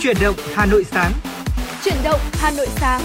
Chuyển động Hà Nội sáng. Chuyển động Hà Nội sáng.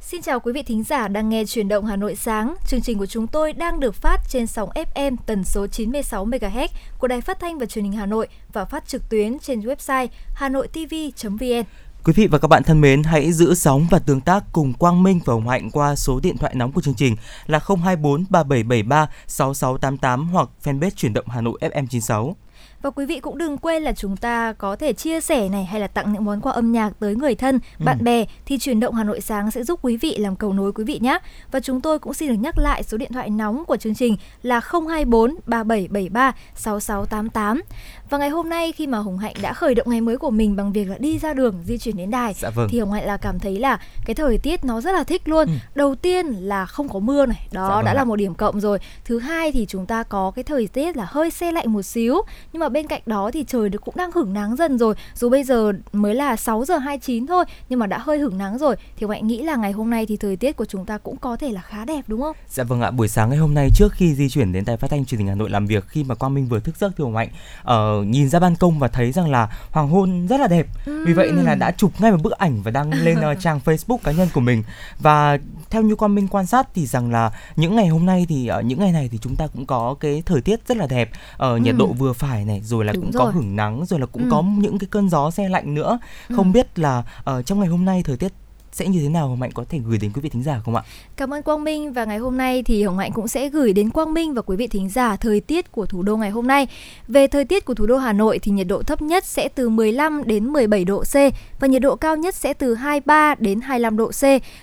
Xin chào quý vị thính giả đang nghe Chuyển động Hà Nội sáng. Chương trình của chúng tôi đang được phát trên sóng FM tần số 96 MHz của Đài Phát thanh và Truyền hình Hà Nội và phát trực tuyến trên website hanoitv.vn. Quý vị và các bạn thân mến, hãy giữ sóng và tương tác cùng Quang Minh và Hồng Hạnh qua số điện thoại nóng của chương trình là 024 3773 6688 hoặc fanpage chuyển động Hà Nội FM 96. Và quý vị cũng đừng quên là chúng ta có thể chia sẻ này hay là tặng những món quà âm nhạc tới người thân, ừ. bạn bè thì chuyển động Hà Nội sáng sẽ giúp quý vị làm cầu nối quý vị nhé. Và chúng tôi cũng xin được nhắc lại số điện thoại nóng của chương trình là 024 3773 6688. Và ngày hôm nay khi mà Hồng Hạnh đã khởi động ngày mới của mình bằng việc là đi ra đường di chuyển đến đài dạ vâng. thì Hồng Hạnh là cảm thấy là cái thời tiết nó rất là thích luôn. Ừ. Đầu tiên là không có mưa này, đó dạ vâng đã là một điểm cộng rồi. Thứ hai thì chúng ta có cái thời tiết là hơi xe lạnh một xíu nhưng mà bên cạnh đó thì trời cũng đang hửng nắng dần rồi. Dù bây giờ mới là 6 giờ 29 thôi nhưng mà đã hơi hửng nắng rồi thì Hồng Hạnh nghĩ là ngày hôm nay thì thời tiết của chúng ta cũng có thể là khá đẹp đúng không? Dạ vâng ạ, buổi sáng ngày hôm nay trước khi di chuyển đến đài phát thanh truyền hình Hà Nội làm việc khi mà Quang Minh vừa thức giấc thì Hồng Hạnh ở uh, nhìn ra ban công và thấy rằng là hoàng hôn rất là đẹp. Ừ. Vì vậy nên là đã chụp ngay một bức ảnh và đăng lên uh, trang Facebook cá nhân của mình. Và theo như Quang Minh quan sát thì rằng là những ngày hôm nay thì ở uh, những ngày này thì chúng ta cũng có cái thời tiết rất là đẹp ở uh, nhiệt ừ. độ vừa phải này rồi là Đúng cũng rồi. có hửng nắng rồi là cũng ừ. có những cái cơn gió xe lạnh nữa. Ừ. Không biết là ở uh, trong ngày hôm nay thời tiết sẽ như thế nào Hồng Hạnh có thể gửi đến quý vị thính giả không ạ? Cảm ơn Quang Minh và ngày hôm nay thì Hồng Hạnh cũng sẽ gửi đến Quang Minh và quý vị thính giả thời tiết của thủ đô ngày hôm nay. Về thời tiết của thủ đô Hà Nội thì nhiệt độ thấp nhất sẽ từ 15 đến 17 độ C và nhiệt độ cao nhất sẽ từ 23 đến 25 độ C.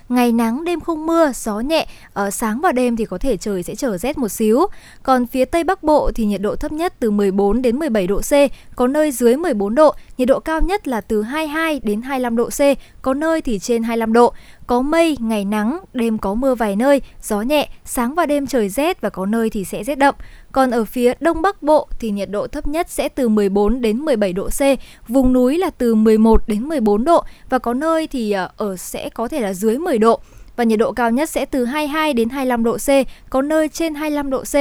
Ngày nắng, đêm không mưa, gió nhẹ, ở sáng và đêm thì có thể trời sẽ trở rét một xíu. Còn phía Tây Bắc Bộ thì nhiệt độ thấp nhất từ 14 đến 17 độ C, có nơi dưới 14 độ, nhiệt độ cao nhất là từ 22 đến 25 độ C, có nơi thì trên 25 độ. Có mây, ngày nắng, đêm có mưa vài nơi, gió nhẹ, sáng và đêm trời rét và có nơi thì sẽ rét đậm. Còn ở phía Đông Bắc Bộ thì nhiệt độ thấp nhất sẽ từ 14 đến 17 độ C, vùng núi là từ 11 đến 14 độ và có nơi thì ờ, ở sẽ có thể là dưới 10 độ và nhiệt độ cao nhất sẽ từ 22 đến 25 độ C, có nơi trên 25 độ C.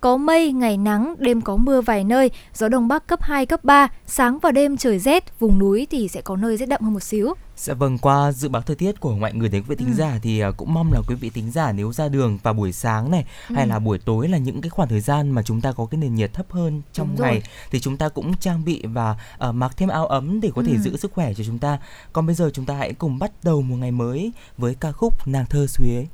Có mây, ngày nắng, đêm có mưa vài nơi, gió đông bắc cấp 2, cấp 3, sáng và đêm trời rét, vùng núi thì sẽ có nơi rét đậm hơn một xíu. Dạ vâng, qua dự báo thời tiết của mọi người đến quý vị thính ừ. giả thì à, cũng mong là quý vị thính giả nếu ra đường vào buổi sáng này ừ. hay là buổi tối là những cái khoảng thời gian mà chúng ta có cái nền nhiệt thấp hơn trong Đúng ngày rồi. thì chúng ta cũng trang bị và uh, mặc thêm áo ấm để có thể ừ. giữ sức khỏe cho chúng ta. Còn bây giờ chúng ta hãy cùng bắt đầu một ngày mới với ca khúc Nàng thơ suối.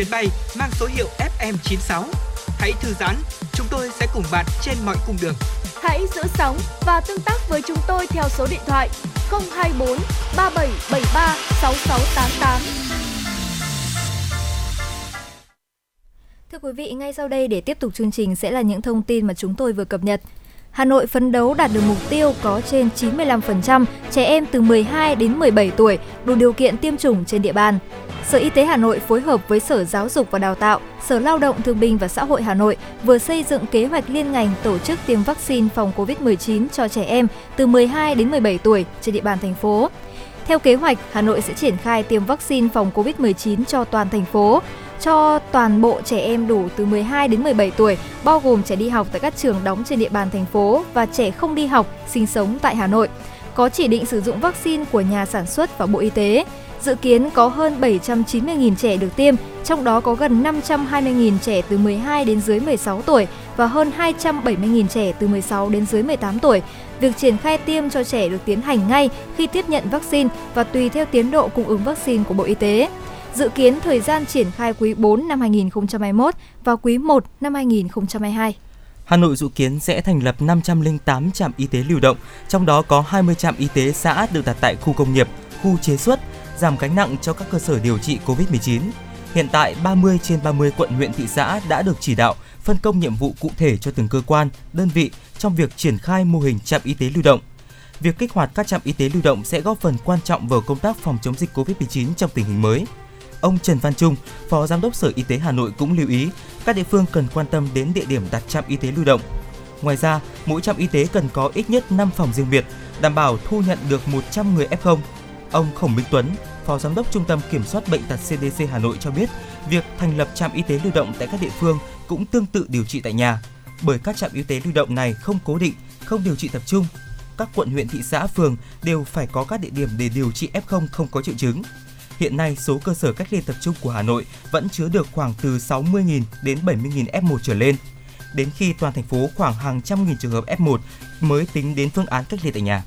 Chuyến bay mang số hiệu FM96. Hãy thư giãn, chúng tôi sẽ cùng bạn trên mọi cung đường. Hãy giữ sóng và tương tác với chúng tôi theo số điện thoại 024 3773 6688. Thưa quý vị, ngay sau đây để tiếp tục chương trình sẽ là những thông tin mà chúng tôi vừa cập nhật. Hà Nội phấn đấu đạt được mục tiêu có trên 95% trẻ em từ 12 đến 17 tuổi đủ điều kiện tiêm chủng trên địa bàn. Sở Y tế Hà Nội phối hợp với Sở Giáo dục và Đào tạo, Sở Lao động Thương binh và Xã hội Hà Nội vừa xây dựng kế hoạch liên ngành tổ chức tiêm vaccine phòng COVID-19 cho trẻ em từ 12 đến 17 tuổi trên địa bàn thành phố. Theo kế hoạch, Hà Nội sẽ triển khai tiêm vaccine phòng COVID-19 cho toàn thành phố, cho toàn bộ trẻ em đủ từ 12 đến 17 tuổi, bao gồm trẻ đi học tại các trường đóng trên địa bàn thành phố và trẻ không đi học, sinh sống tại Hà Nội. Có chỉ định sử dụng vaccine của nhà sản xuất và Bộ Y tế. Dự kiến có hơn 790.000 trẻ được tiêm, trong đó có gần 520.000 trẻ từ 12 đến dưới 16 tuổi và hơn 270.000 trẻ từ 16 đến dưới 18 tuổi. Việc triển khai tiêm cho trẻ được tiến hành ngay khi tiếp nhận vaccine và tùy theo tiến độ cung ứng vaccine của Bộ Y tế. Dự kiến thời gian triển khai quý 4 năm 2021 và quý 1 năm 2022. Hà Nội dự kiến sẽ thành lập 508 trạm y tế lưu động, trong đó có 20 trạm y tế xã được đặt tại khu công nghiệp, khu chế xuất, giảm gánh nặng cho các cơ sở điều trị COVID-19. Hiện tại, 30 trên 30 quận huyện thị xã đã được chỉ đạo phân công nhiệm vụ cụ thể cho từng cơ quan, đơn vị trong việc triển khai mô hình trạm y tế lưu động. Việc kích hoạt các trạm y tế lưu động sẽ góp phần quan trọng vào công tác phòng chống dịch COVID-19 trong tình hình mới. Ông Trần Văn Trung, Phó Giám đốc Sở Y tế Hà Nội cũng lưu ý các địa phương cần quan tâm đến địa điểm đặt trạm y tế lưu động. Ngoài ra, mỗi trạm y tế cần có ít nhất 5 phòng riêng biệt, đảm bảo thu nhận được 100 người F0. Ông Khổng Minh Tuấn, Phó Giám đốc Trung tâm Kiểm soát Bệnh tật CDC Hà Nội cho biết, việc thành lập trạm y tế lưu động tại các địa phương cũng tương tự điều trị tại nhà, bởi các trạm y tế lưu động này không cố định, không điều trị tập trung. Các quận huyện thị xã phường đều phải có các địa điểm để điều trị F0 không có triệu chứng. Hiện nay, số cơ sở cách ly tập trung của Hà Nội vẫn chứa được khoảng từ 60.000 đến 70.000 F1 trở lên. Đến khi toàn thành phố khoảng hàng trăm nghìn trường hợp F1 mới tính đến phương án cách ly tại nhà.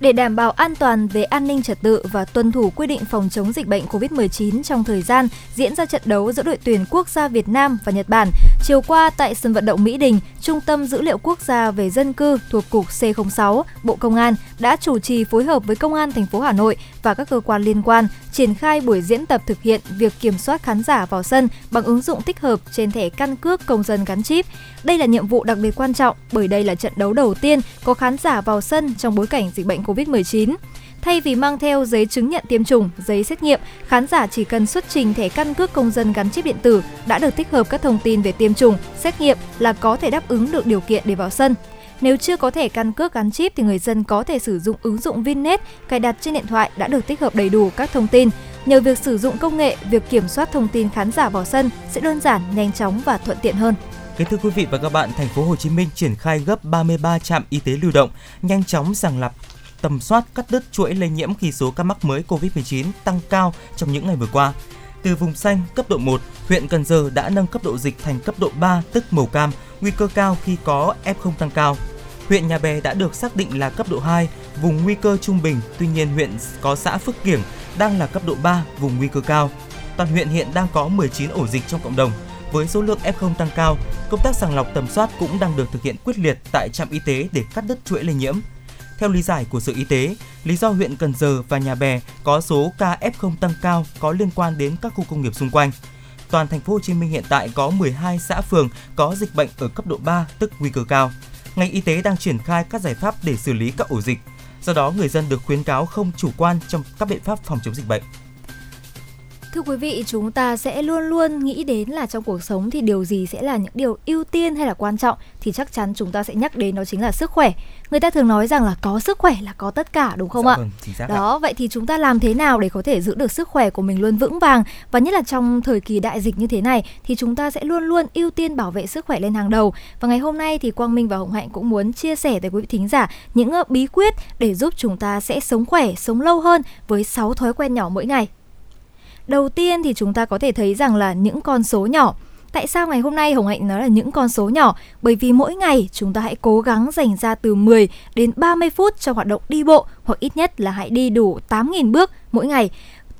Để đảm bảo an toàn về an ninh trật tự và tuân thủ quy định phòng chống dịch bệnh COVID-19 trong thời gian diễn ra trận đấu giữa đội tuyển quốc gia Việt Nam và Nhật Bản, chiều qua tại sân vận động Mỹ Đình, Trung tâm Dữ liệu Quốc gia về dân cư thuộc cục C06, Bộ Công an đã chủ trì phối hợp với Công an thành phố Hà Nội và các cơ quan liên quan triển khai buổi diễn tập thực hiện việc kiểm soát khán giả vào sân bằng ứng dụng tích hợp trên thẻ căn cước công dân gắn chip. Đây là nhiệm vụ đặc biệt quan trọng bởi đây là trận đấu đầu tiên có khán giả vào sân trong bối cảnh dịch bệnh COVID-19. Thay vì mang theo giấy chứng nhận tiêm chủng, giấy xét nghiệm, khán giả chỉ cần xuất trình thẻ căn cước công dân gắn chip điện tử đã được tích hợp các thông tin về tiêm chủng, xét nghiệm là có thể đáp ứng được điều kiện để vào sân. Nếu chưa có thẻ căn cước gắn chip thì người dân có thể sử dụng ứng dụng Vinnet cài đặt trên điện thoại đã được tích hợp đầy đủ các thông tin. Nhờ việc sử dụng công nghệ, việc kiểm soát thông tin khán giả vào sân sẽ đơn giản, nhanh chóng và thuận tiện hơn. Kính thưa quý vị và các bạn, thành phố Hồ Chí Minh triển khai gấp 33 trạm y tế lưu động, nhanh chóng sàng lọc tầm soát cắt đứt chuỗi lây nhiễm khi số ca mắc mới COVID-19 tăng cao trong những ngày vừa qua. Từ vùng xanh cấp độ 1, huyện Cần Giờ đã nâng cấp độ dịch thành cấp độ 3 tức màu cam, nguy cơ cao khi có F0 tăng cao. Huyện Nhà Bè đã được xác định là cấp độ 2, vùng nguy cơ trung bình, tuy nhiên huyện có xã Phước Kiểng đang là cấp độ 3, vùng nguy cơ cao. Toàn huyện hiện đang có 19 ổ dịch trong cộng đồng. Với số lượng F0 tăng cao, công tác sàng lọc tầm soát cũng đang được thực hiện quyết liệt tại trạm y tế để cắt đứt chuỗi lây nhiễm. Theo lý giải của Sở Y tế, lý do huyện Cần Giờ và Nhà Bè có số ca F0 tăng cao có liên quan đến các khu công nghiệp xung quanh. Toàn thành phố Hồ Chí Minh hiện tại có 12 xã phường có dịch bệnh ở cấp độ 3, tức nguy cơ cao. Ngành y tế đang triển khai các giải pháp để xử lý các ổ dịch. Do đó, người dân được khuyến cáo không chủ quan trong các biện pháp phòng chống dịch bệnh. Thưa quý vị, chúng ta sẽ luôn luôn nghĩ đến là trong cuộc sống thì điều gì sẽ là những điều ưu tiên hay là quan trọng thì chắc chắn chúng ta sẽ nhắc đến đó chính là sức khỏe. Người ta thường nói rằng là có sức khỏe là có tất cả đúng không dạ ạ? Vâng, chính xác Đó, vậy thì chúng ta làm thế nào để có thể giữ được sức khỏe của mình luôn vững vàng và nhất là trong thời kỳ đại dịch như thế này thì chúng ta sẽ luôn luôn ưu tiên bảo vệ sức khỏe lên hàng đầu. Và ngày hôm nay thì Quang Minh và Hồng Hạnh cũng muốn chia sẻ tới quý vị thính giả những ờ, bí quyết để giúp chúng ta sẽ sống khỏe, sống lâu hơn với 6 thói quen nhỏ mỗi ngày. Đầu tiên thì chúng ta có thể thấy rằng là những con số nhỏ Tại sao ngày hôm nay Hồng Hạnh nói là những con số nhỏ? Bởi vì mỗi ngày chúng ta hãy cố gắng dành ra từ 10 đến 30 phút cho hoạt động đi bộ, hoặc ít nhất là hãy đi đủ 8.000 bước mỗi ngày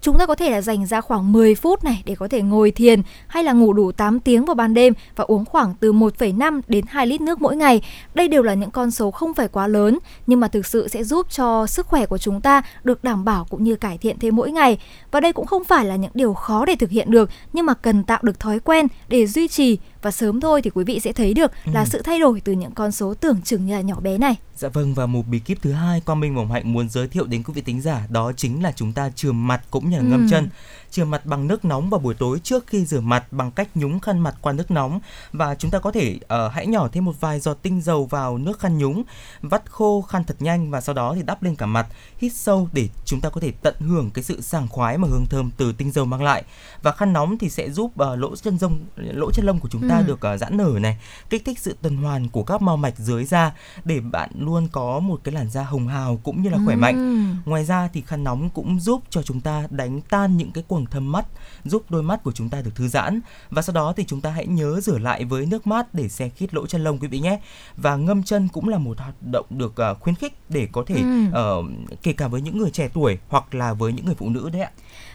chúng ta có thể là dành ra khoảng 10 phút này để có thể ngồi thiền hay là ngủ đủ 8 tiếng vào ban đêm và uống khoảng từ 1,5 đến 2 lít nước mỗi ngày. Đây đều là những con số không phải quá lớn nhưng mà thực sự sẽ giúp cho sức khỏe của chúng ta được đảm bảo cũng như cải thiện thêm mỗi ngày. Và đây cũng không phải là những điều khó để thực hiện được nhưng mà cần tạo được thói quen để duy trì và sớm thôi thì quý vị sẽ thấy được là Ừ. sự thay đổi từ những con số tưởng chừng như là nhỏ bé này. Dạ vâng và một bí kíp thứ hai Quang Minh Hồng Hạnh muốn giới thiệu đến quý vị tính giả đó chính là chúng ta chườm mặt cũng như là ngâm Ừ. chân. Chườm mặt bằng nước nóng vào buổi tối trước khi rửa mặt bằng cách nhúng khăn mặt qua nước nóng và chúng ta có thể ờ, hãy nhỏ thêm một vài giọt tinh dầu vào nước khăn nhúng, vắt khô khăn thật nhanh và sau đó thì đắp lên cả mặt, hít sâu để chúng ta có thể tận hưởng cái sự sảng khoái mà hương thơm từ tinh dầu mang lại. Và khăn nóng thì sẽ giúp ờ, lỗ chân lông lỗ chân lông của chúng ta Ừ. được ờ, giãn nở này, kích thích sự tuần hoàn của các mao mạch dưới da để bạn luôn có một cái làn da hồng hào cũng như là khỏe mạnh. Ừm. Ngoài ra thì khăn nóng cũng giúp cho chúng ta đánh tan những cái quầng thâm mắt, giúp đôi mắt của chúng ta được thư giãn. Và sau đó thì chúng ta hãy nhớ rửa lại với nước mát để xe khít lỗ chân lông quý vị nhé. Và ngâm chân cũng là một hoạt động được ờ, khuyến khích để có thể Ừ. ờ, kể cả với những người trẻ tuổi hoặc là với những người phụ nữ đấy ạ.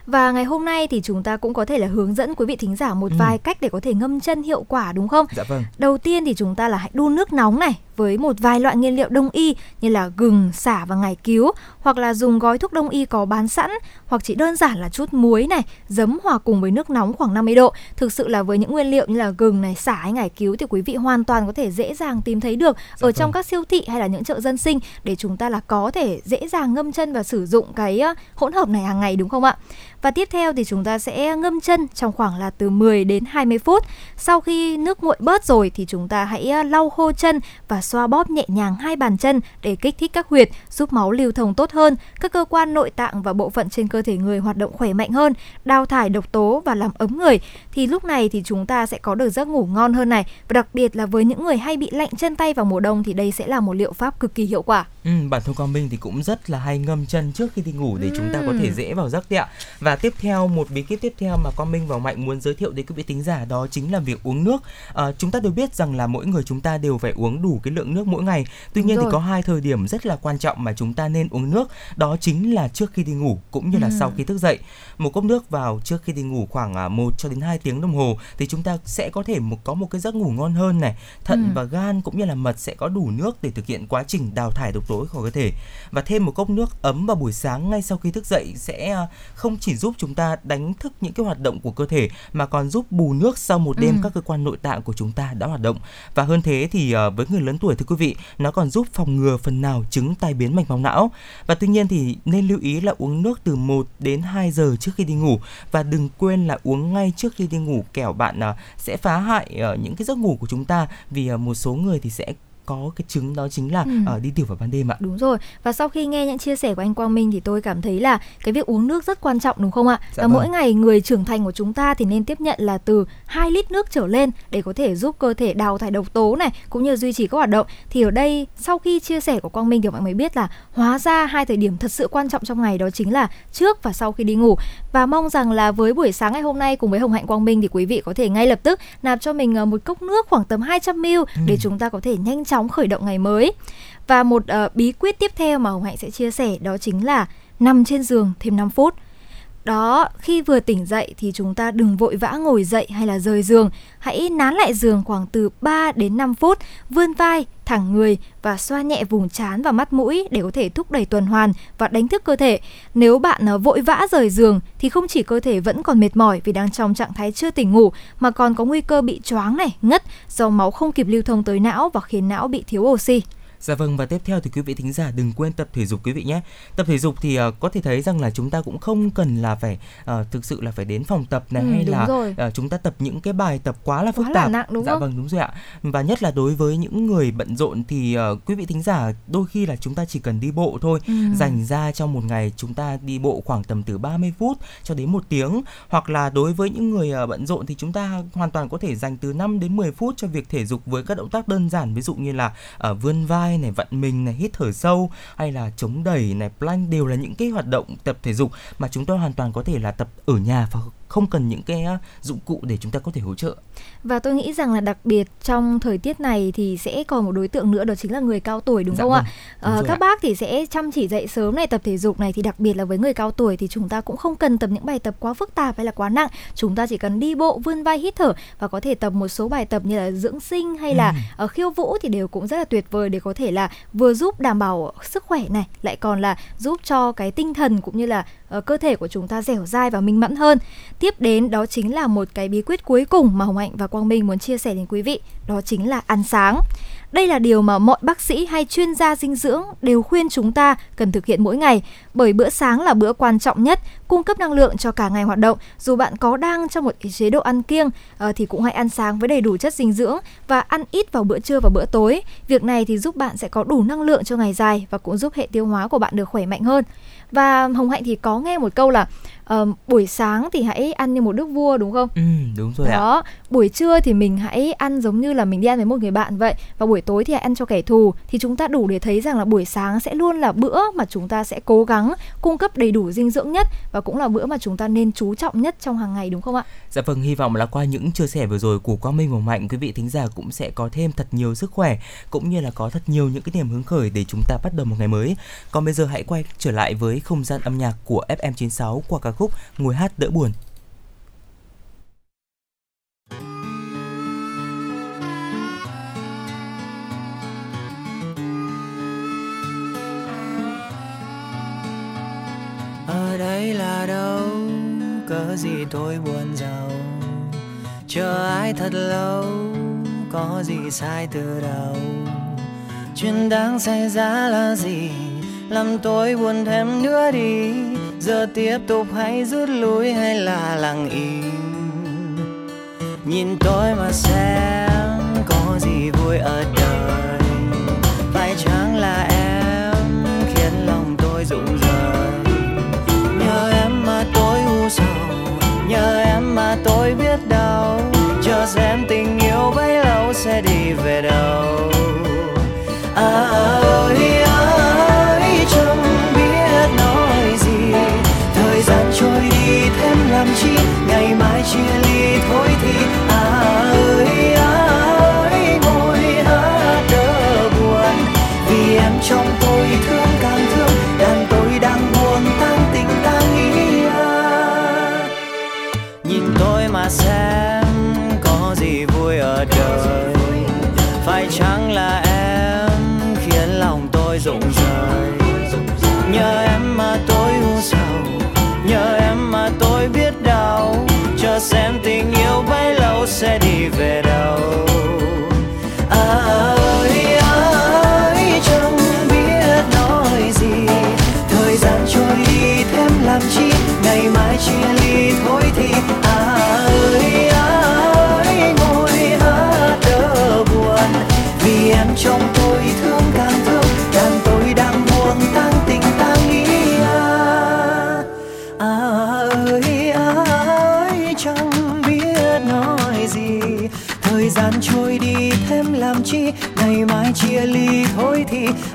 Và ngày hôm nay thì chúng ta cũng có thể là hướng dẫn quý vị thính giả một Ừ. vài cách để có thể ngâm chân hiệu quả đúng không? Dạ vâng. Đầu tiên thì chúng ta là hãy đun nước nóng này với một vài loại nguyên liệu đông y như là gừng, xả và ngải cứu hoặc là dùng gói thuốc đông y có bán sẵn hoặc chỉ đơn giản là chút muối này, giấm hòa cùng với nước nóng khoảng 50 độ. Thực sự là với những nguyên liệu như là gừng này, xả hay ngải cứu thì quý vị hoàn toàn có thể dễ dàng tìm thấy được Dạ ở trong vâng. các siêu thị hay là những chợ dân sinh để chúng ta là có thể dễ dàng ngâm chân và sử dụng cái hỗn hợp này hàng ngày đúng không ạ? Và tiếp theo thì chúng ta sẽ ngâm chân trong khoảng là từ 10 đến 20 phút. Sau khi nước nguội bớt rồi thì chúng ta hãy lau khô chân và xoa bóp nhẹ nhàng hai bàn chân để kích thích các huyệt, giúp máu lưu thông tốt hơn, các cơ quan nội tạng và bộ phận trên cơ thể người hoạt động khỏe mạnh hơn, đào thải độc tố và làm ấm người. Thì lúc này thì chúng ta sẽ có được giấc ngủ ngon hơn này. Và đặc biệt là với những người hay bị lạnh chân tay vào mùa đông thì đây sẽ là một liệu pháp cực kỳ hiệu quả. Ừ, bản thân Quang Minh thì cũng rất là hay ngâm chân trước khi đi ngủ để chúng ta có thể Ừm. dễ vào giấc đấy ạ. Và tiếp theo một bí kíp tiếp theo mà Quang Minh và Mạnh muốn giới thiệu đến quý vị tính giả đó chính là việc uống nước. Ờ, chúng ta đều biết rằng là mỗi người chúng ta đều phải uống đủ cái lượng nước mỗi ngày. Tuy Đúng nhiên thì có hai thời điểm rất là quan trọng mà chúng ta nên uống nước, đó chính là trước khi đi ngủ cũng như là Ừm. sau khi thức dậy. Một cốc nước vào trước khi đi ngủ khoảng à, 1 cho đến 2 tiếng đồng hồ thì chúng ta sẽ có thể một có một cái giấc ngủ ngon hơn này. Thận Ừm. và gan cũng như là mật sẽ có đủ nước để thực hiện quá trình đào thải độc tố khỏi cơ thể và thêm một cốc nước ấm vào buổi sáng ngay sau khi thức dậy sẽ à, không chỉ giúp chúng ta đánh thức những cái hoạt động của cơ thể mà còn giúp bù nước sau một đêm Ừ. các cơ quan nội tạng của chúng ta đã hoạt động và hơn thế thì à, với người lớn tuổi thưa quý vị, nó còn giúp phòng ngừa phần nào chứng tai biến mạch máu não. Và tuy nhiên thì nên lưu ý là uống nước từ 1 đến 2 giờ trước khi đi ngủ và đừng quên là uống ngay trước khi đi ngủ. Kẻo bạn à, sẽ phá hại ờ, những cái giấc ngủ của chúng ta vì ờ, một số người thì sẽ có cái chứng đó chính là Ừ. à, đi tiểu vào ban đêm ạ. Đúng rồi. Và sau khi nghe những chia sẻ của anh Quang Minh thì tôi cảm thấy là cái việc uống nước rất quan trọng đúng không ạ? Dạ và vâng. mỗi ngày người trưởng thành của chúng ta thì nên tiếp nhận là từ 2 lít nước trở lên để có thể giúp cơ thể đào thải độc tố này cũng như duy trì các hoạt động. Thì ở đây sau khi chia sẻ của Quang Minh thì mọi người biết là hóa ra hai thời điểm thật sự quan trọng trong ngày đó chính là trước và sau khi đi ngủ. Và mong rằng là với buổi sáng ngày hôm nay cùng với Hồng Hạnh Quang Minh thì quý vị có thể ngay lập tức nạp cho mình ờ, một cốc nước khoảng tầm 200ml để Ừ. chúng ta có thể nhanh chóng khởi động ngày mới. Và một uh, bí quyết tiếp theo mà Hồng Hạnh sẽ chia sẻ đó chính là nằm trên giường thêm 5 phút. Đó, khi vừa tỉnh dậy thì chúng ta đừng vội vã ngồi dậy hay là rời giường. Hãy nán lại giường khoảng từ 3 đến 5 phút, vươn vai, thẳng người và xoa nhẹ vùng trán và mắt mũi để có thể thúc đẩy tuần hoàn và đánh thức cơ thể. Nếu bạn ờ, vội vã rời giường thì không chỉ cơ thể vẫn còn mệt mỏi vì đang trong trạng thái chưa tỉnh ngủ mà còn có nguy cơ bị choáng này, ngất do máu không kịp lưu thông tới não và khiến não bị thiếu oxy. Dạ vâng và tiếp theo thì quý vị thính giả đừng quên tập thể dục quý vị nhé. Tập thể dục thì uh, có thể thấy rằng là chúng ta cũng không cần là phải uh, thực sự là phải đến phòng tập này ừ, hay là uh, chúng ta tập những cái bài tập quá là phức quá tạp. Là nặng, đúng dạ không? vâng đúng rồi ạ. Và nhất là đối với những người bận rộn thì uh, quý vị thính giả đôi khi là chúng ta chỉ cần đi bộ thôi, ừ. dành ra trong một ngày chúng ta đi bộ khoảng tầm từ 30 phút cho đến một tiếng hoặc là đối với những người uh, bận rộn thì chúng ta hoàn toàn có thể dành từ 5 đến 10 phút cho việc thể dục với các động tác đơn giản ví dụ như là uh, vươn vai vai này, vận mình này, hít thở sâu hay là chống đẩy này, plank đều là những cái hoạt động tập thể dục mà chúng tôi hoàn toàn có thể là tập ở nhà và không cần những cái dụng cụ để chúng ta có thể hỗ trợ. Và tôi nghĩ rằng là đặc biệt trong thời tiết này thì sẽ còn một đối tượng nữa đó chính là người cao tuổi đúng dạ không vâng, ạ? Đúng à, các ạ. bác thì sẽ chăm chỉ dậy sớm này tập thể dục này thì đặc biệt là với người cao tuổi thì chúng ta cũng không cần tập những bài tập quá phức tạp hay là quá nặng. Chúng ta chỉ cần đi bộ, vươn vai, hít thở và có thể tập một số bài tập như là dưỡng sinh hay là ừ. uh, khiêu vũ thì đều cũng rất là tuyệt vời để có thể là vừa giúp đảm bảo sức khỏe này lại còn là giúp cho cái tinh thần cũng như là uh, cơ thể của chúng ta dẻo dai và minh mẫn hơn. Tiếp đến đó chính là một cái bí quyết cuối cùng mà Hồng Hạnh và Quang Minh muốn chia sẻ đến quý vị, đó chính là ăn sáng. Đây là điều mà mọi bác sĩ hay chuyên gia dinh dưỡng đều khuyên chúng ta cần thực hiện mỗi ngày, bởi bữa sáng là bữa quan trọng nhất, cung cấp năng lượng cho cả ngày hoạt động. Dù bạn có đang trong một chế độ ăn kiêng uh, thì cũng hãy ăn sáng với đầy đủ chất dinh dưỡng và ăn ít vào bữa trưa và bữa tối. Việc này thì giúp bạn sẽ có đủ năng lượng cho ngày dài và cũng giúp hệ tiêu hóa của bạn được khỏe mạnh hơn. Và Hồng Hạnh thì có nghe một câu là uh, buổi sáng thì hãy ăn như một đức vua đúng không? Ừ, đúng rồi Đó, ạ. buổi trưa thì mình hãy ăn giống như là mình đi ăn với một người bạn vậy và buổi tối thì hãy ăn cho kẻ thù thì chúng ta đủ để thấy rằng là buổi sáng sẽ luôn là bữa mà chúng ta sẽ cố gắng cung cấp đầy đủ dinh dưỡng nhất và cũng là bữa mà chúng ta nên chú trọng nhất trong hàng ngày đúng không ạ? Dạ vâng, hy vọng là qua những chia sẻ vừa rồi của Quang Minh và Mạnh quý vị thính giả cũng sẽ có thêm thật nhiều sức khỏe cũng như là có thật nhiều những cái niềm hứng khởi để chúng ta bắt đầu một ngày mới. Còn bây giờ hãy quay trở lại với không gian âm nhạc của FM96 qua ca khúc Ngồi hát đỡ buồn. Đấy đây là đâu? Cớ gì tôi buồn giàu? Chờ ai thật lâu? Có gì sai từ đầu? Chuyện đáng xảy ra là gì? Làm tôi buồn thêm nữa đi. Giờ tiếp tục hay rút lui hay là lặng im? Nhìn tôi mà xem, có gì vui ở đời sầu nhờ em mà tôi biết đâu cho xem tình yêu bấy lâu sẽ đi về đâu. À ơi ơi, chẳng biết nói gì. Thời gian trôi đi thêm làm chi? Ngày mai chia ly thôi thì sẽ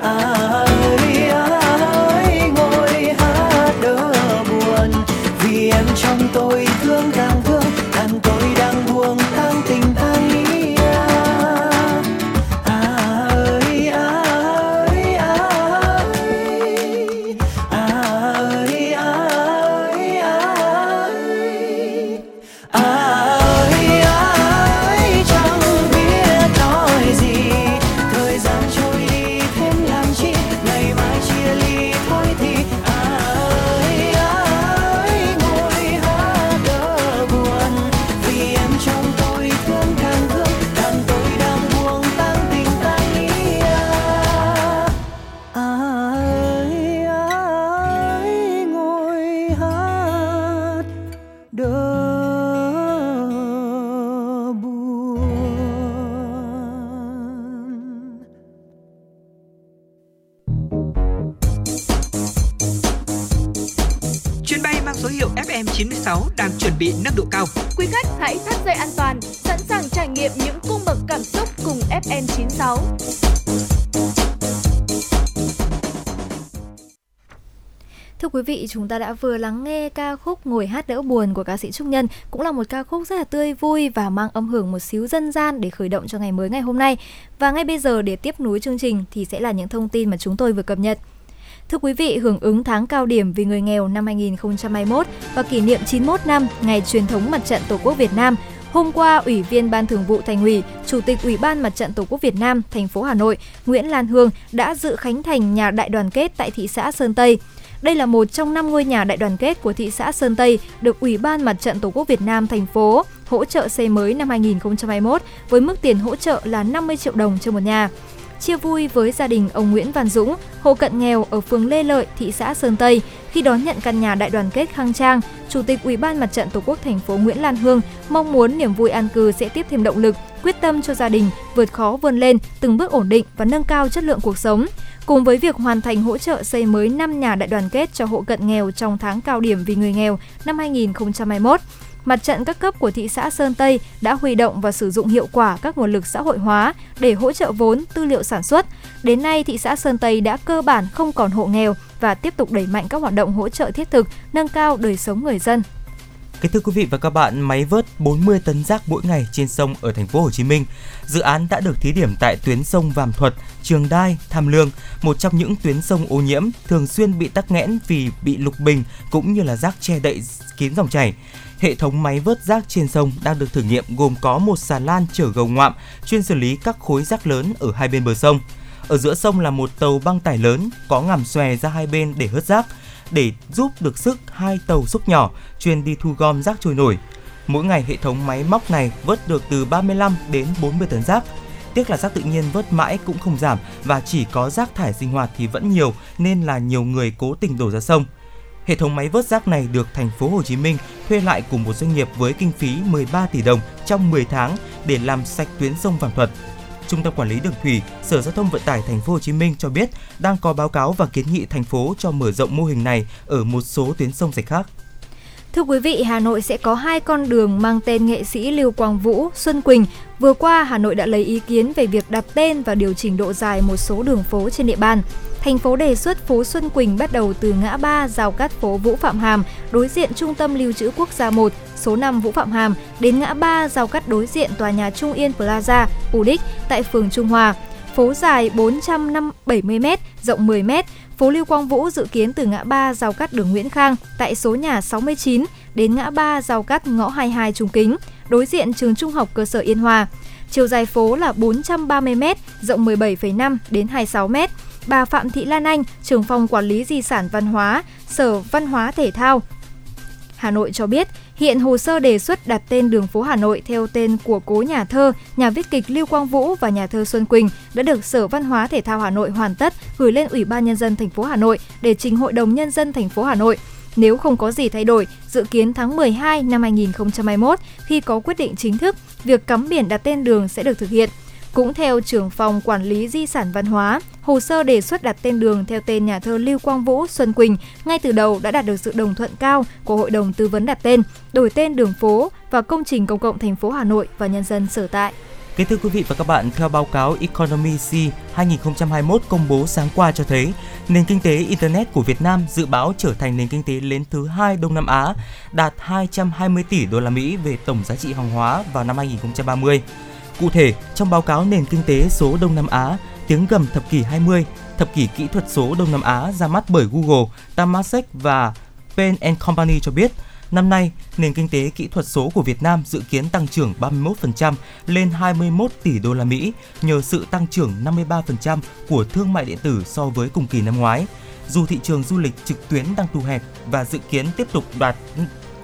thì vị, chúng ta đã vừa lắng nghe ca khúc Ngồi hát đỡ buồn của ca sĩ Trúc Nhân, cũng là một ca khúc rất là tươi vui và mang âm hưởng một xíu dân gian để khởi động cho ngày mới ngày hôm nay. Và ngay bây giờ để tiếp nối chương trình thì sẽ là những thông tin mà chúng tôi vừa cập nhật. Thưa quý vị, hưởng ứng tháng cao điểm vì người nghèo năm 2021 và kỷ niệm 91 năm Ngày truyền thống Mặt trận Tổ quốc Việt Nam, Hôm qua, Ủy viên Ban Thường vụ Thành ủy, Chủ tịch Ủy ban Mặt trận Tổ quốc Việt Nam, thành phố Hà Nội, Nguyễn Lan Hương đã dự khánh thành nhà đại đoàn kết tại thị xã Sơn Tây. Đây là một trong năm ngôi nhà đại đoàn kết của thị xã Sơn Tây được Ủy ban Mặt trận Tổ quốc Việt Nam thành phố hỗ trợ xây mới năm 2021 với mức tiền hỗ trợ là 50 triệu đồng cho một nhà chia vui với gia đình ông Nguyễn Văn Dũng, hộ cận nghèo ở phường Lê Lợi, thị xã Sơn Tây khi đón nhận căn nhà đại đoàn kết khang trang. Chủ tịch Ủy ban Mặt trận Tổ quốc thành phố Nguyễn Lan Hương mong muốn niềm vui an cư sẽ tiếp thêm động lực, quyết tâm cho gia đình vượt khó vươn lên, từng bước ổn định và nâng cao chất lượng cuộc sống. Cùng với việc hoàn thành hỗ trợ xây mới 5 nhà đại đoàn kết cho hộ cận nghèo trong tháng cao điểm vì người nghèo năm 2021, mặt trận các cấp của thị xã Sơn Tây đã huy động và sử dụng hiệu quả các nguồn lực xã hội hóa để hỗ trợ vốn, tư liệu sản xuất. Đến nay, thị xã Sơn Tây đã cơ bản không còn hộ nghèo và tiếp tục đẩy mạnh các hoạt động hỗ trợ thiết thực, nâng cao đời sống người dân. Kính thưa quý vị và các bạn, máy vớt 40 tấn rác mỗi ngày trên sông ở thành phố Hồ Chí Minh. Dự án đã được thí điểm tại tuyến sông Vàm Thuật, Trường Đai, Tham Lương, một trong những tuyến sông ô nhiễm thường xuyên bị tắc nghẽn vì bị lục bình cũng như là rác che đậy kín dòng chảy. Hệ thống máy vớt rác trên sông đang được thử nghiệm gồm có một xà lan chở gầu ngoạm chuyên xử lý các khối rác lớn ở hai bên bờ sông. Ở giữa sông là một tàu băng tải lớn có ngầm xòe ra hai bên để hớt rác để giúp được sức hai tàu xúc nhỏ chuyên đi thu gom rác trôi nổi. Mỗi ngày hệ thống máy móc này vớt được từ 35 đến 40 tấn rác. Tiếc là rác tự nhiên vớt mãi cũng không giảm và chỉ có rác thải sinh hoạt thì vẫn nhiều nên là nhiều người cố tình đổ ra sông. Hệ thống máy vớt rác này được thành phố Hồ Chí Minh thuê lại cùng một doanh nghiệp với kinh phí 13 tỷ đồng trong 10 tháng để làm sạch tuyến sông Vàm Thuật. Trung tâm Quản lý Đường thủy, Sở Giao thông Vận tải Thành phố Hồ Chí Minh cho biết đang có báo cáo và kiến nghị thành phố cho mở rộng mô hình này ở một số tuyến sông rạch khác. Thưa quý vị, Hà Nội sẽ có hai con đường mang tên nghệ sĩ Lưu Quang Vũ, Xuân Quỳnh. Vừa qua, Hà Nội đã lấy ý kiến về việc đặt tên và điều chỉnh độ dài một số đường phố trên địa bàn. Thành phố đề xuất phố Xuân Quỳnh bắt đầu từ ngã ba giao cắt phố Vũ Phạm Hàm, đối diện Trung tâm Lưu trữ Quốc gia 1, số 5 Vũ Phạm Hàm, đến ngã ba giao cắt đối diện tòa nhà Trung Yên Plaza, Udic tại phường Trung Hòa. Phố dài 470 m, rộng 10 m, phố Lưu Quang Vũ dự kiến từ ngã ba giao cắt đường Nguyễn Khang tại số nhà 69 đến ngã ba giao cắt ngõ 22 Trung Kính, đối diện trường Trung học cơ sở Yên Hòa. Chiều dài phố là 430 m, rộng 17,5 đến 26 m. Bà Phạm Thị Lan Anh, trưởng phòng quản lý di sản văn hóa, Sở Văn hóa Thể thao Hà Nội cho biết, hiện hồ sơ đề xuất đặt tên đường phố Hà Nội theo tên của cố nhà thơ, nhà viết kịch Lưu Quang Vũ và nhà thơ Xuân Quỳnh đã được Sở Văn hóa Thể thao Hà Nội hoàn tất gửi lên Ủy ban nhân dân thành phố Hà Nội để trình Hội đồng nhân dân thành phố Hà Nội. Nếu không có gì thay đổi, dự kiến tháng 12 năm 2021 khi có quyết định chính thức, việc cắm biển đặt tên đường sẽ được thực hiện. Cũng theo trưởng phòng quản lý di sản văn hóa, hồ sơ đề xuất đặt tên đường theo tên nhà thơ Lưu Quang Vũ Xuân Quỳnh ngay từ đầu đã đạt được sự đồng thuận cao của Hội đồng tư vấn đặt tên, đổi tên đường phố và công trình công cộng thành phố Hà Nội và nhân dân sở tại. Kính thưa quý vị và các bạn, theo báo cáo Economy C 2021 công bố sáng qua cho thấy, nền kinh tế Internet của Việt Nam dự báo trở thành nền kinh tế lớn thứ hai Đông Nam Á, đạt 220 tỷ đô la Mỹ về tổng giá trị hàng hóa vào năm 2030. Cụ thể, trong báo cáo nền kinh tế số Đông Nam Á, tiếng gầm thập kỷ 20, thập kỷ kỹ thuật số Đông Nam Á ra mắt bởi Google, Temasek và Pen Company cho biết, năm nay, nền kinh tế kỹ thuật số của Việt Nam dự kiến tăng trưởng 31% lên 21 tỷ đô la Mỹ nhờ sự tăng trưởng 53% của thương mại điện tử so với cùng kỳ năm ngoái. Dù thị trường du lịch trực tuyến đang thu hẹp và dự kiến tiếp tục đạt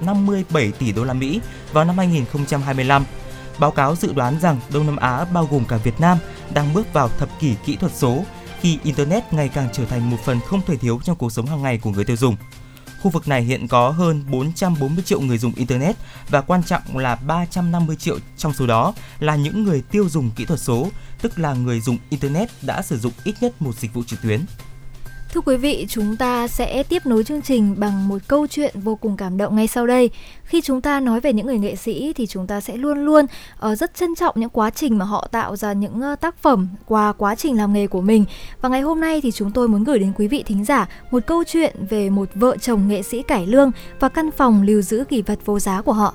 57 tỷ đô la Mỹ vào năm 2025 Báo cáo dự đoán rằng Đông Nam Á bao gồm cả Việt Nam đang bước vào thập kỷ kỹ thuật số khi Internet ngày càng trở thành một phần không thể thiếu trong cuộc sống hàng ngày của người tiêu dùng. Khu vực này hiện có hơn 440 triệu người dùng Internet và quan trọng là 350 triệu trong số đó là những người tiêu dùng kỹ thuật số, tức là người dùng Internet đã sử dụng ít nhất một dịch vụ trực tuyến. Thưa quý vị, chúng ta sẽ tiếp nối chương trình bằng một câu chuyện vô cùng cảm động ngay sau đây. Khi chúng ta nói về những người nghệ sĩ thì chúng ta sẽ luôn luôn uh, rất trân trọng những quá trình mà họ tạo ra những uh, tác phẩm qua quá trình làm nghề của mình. Và ngày hôm nay thì chúng tôi muốn gửi đến quý vị thính giả một câu chuyện về một vợ chồng nghệ sĩ cải lương và căn phòng lưu giữ kỷ vật vô giá của họ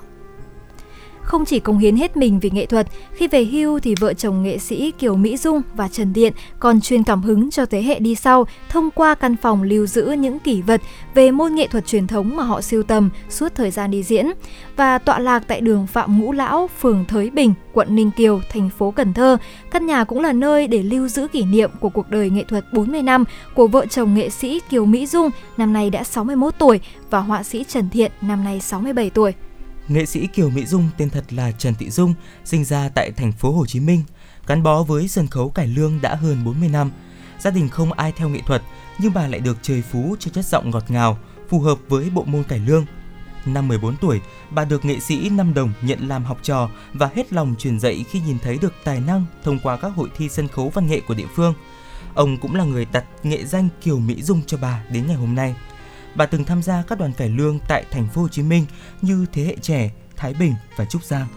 không chỉ cống hiến hết mình vì nghệ thuật, khi về hưu thì vợ chồng nghệ sĩ Kiều Mỹ Dung và Trần Điện còn truyền cảm hứng cho thế hệ đi sau thông qua căn phòng lưu giữ những kỷ vật về môn nghệ thuật truyền thống mà họ siêu tầm suốt thời gian đi diễn và tọa lạc tại đường Phạm Ngũ Lão, phường Thới Bình, quận Ninh Kiều, thành phố Cần Thơ. Căn nhà cũng là nơi để lưu giữ kỷ niệm của cuộc đời nghệ thuật 40 năm của vợ chồng nghệ sĩ Kiều Mỹ Dung, năm nay đã 61 tuổi, và họa sĩ Trần Thiện, năm nay 67 tuổi. Nghệ sĩ Kiều Mỹ Dung tên thật là Trần Thị Dung, sinh ra tại thành phố Hồ Chí Minh, gắn bó với sân khấu cải lương đã hơn 40 năm. Gia đình không ai theo nghệ thuật, nhưng bà lại được trời phú cho chất giọng ngọt ngào, phù hợp với bộ môn cải lương. Năm 14 tuổi, bà được nghệ sĩ Năm Đồng nhận làm học trò và hết lòng truyền dạy khi nhìn thấy được tài năng thông qua các hội thi sân khấu văn nghệ của địa phương. Ông cũng là người đặt nghệ danh Kiều Mỹ Dung cho bà đến ngày hôm nay. Bà từng tham gia các đoàn cải lương tại thành phố Hồ Chí Minh như Thế hệ trẻ, Thái Bình và Trúc Giang.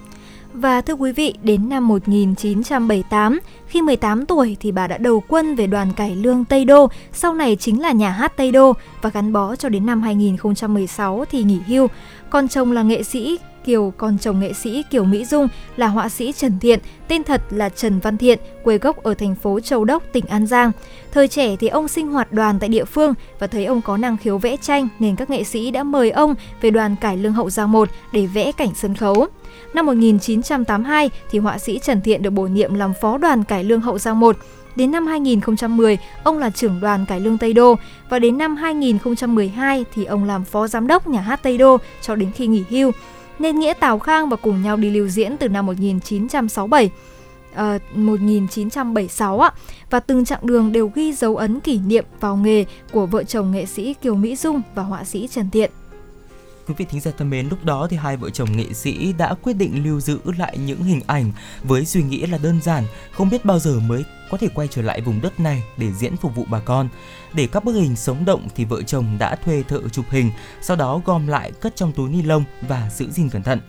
Và thưa quý vị, đến năm 1978, khi 18 tuổi thì bà đã đầu quân về đoàn cải lương Tây Đô, sau này chính là nhà hát Tây Đô và gắn bó cho đến năm 2016 thì nghỉ hưu. Con chồng là nghệ sĩ Kiều con chồng nghệ sĩ Kiều Mỹ Dung là họa sĩ Trần Thiện, tên thật là Trần Văn Thiện, quê gốc ở thành phố Châu Đốc, tỉnh An Giang. Thời trẻ thì ông sinh hoạt đoàn tại địa phương và thấy ông có năng khiếu vẽ tranh nên các nghệ sĩ đã mời ông về đoàn cải lương hậu Giang 1 để vẽ cảnh sân khấu. Năm 1982 thì họa sĩ Trần Thiện được bổ nhiệm làm phó đoàn cải lương hậu Giang 1. Đến năm 2010, ông là trưởng đoàn cải lương Tây Đô và đến năm 2012 thì ông làm phó giám đốc nhà hát Tây Đô cho đến khi nghỉ hưu nên Nghĩa Tào Khang và cùng nhau đi lưu diễn từ năm 1967. À, 1976 ạ và từng chặng đường đều ghi dấu ấn kỷ niệm vào nghề của vợ chồng nghệ sĩ Kiều Mỹ Dung và họa sĩ Trần Thiện. Quý vị thính giả thân mến, lúc đó thì hai vợ chồng nghệ sĩ đã quyết định lưu giữ lại những hình ảnh với suy nghĩ là đơn giản, không biết bao giờ mới có thể quay trở lại vùng đất này để diễn phục vụ bà con. Để các bức hình sống động thì vợ chồng đã thuê thợ chụp hình, sau đó gom lại cất trong túi ni lông và giữ gìn cẩn thận.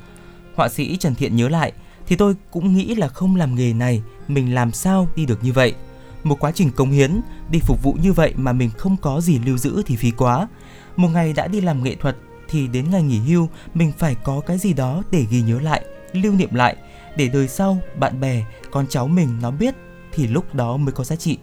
Họa sĩ Trần Thiện nhớ lại, thì tôi cũng nghĩ là không làm nghề này, mình làm sao đi được như vậy. Một quá trình công hiến, đi phục vụ như vậy mà mình không có gì lưu giữ thì phí quá. Một ngày đã đi làm nghệ thuật thì đến ngày nghỉ hưu mình phải có cái gì đó để ghi nhớ lại, lưu niệm lại. Để đời sau bạn bè, con cháu mình nó biết thì lúc đó mới có giá trị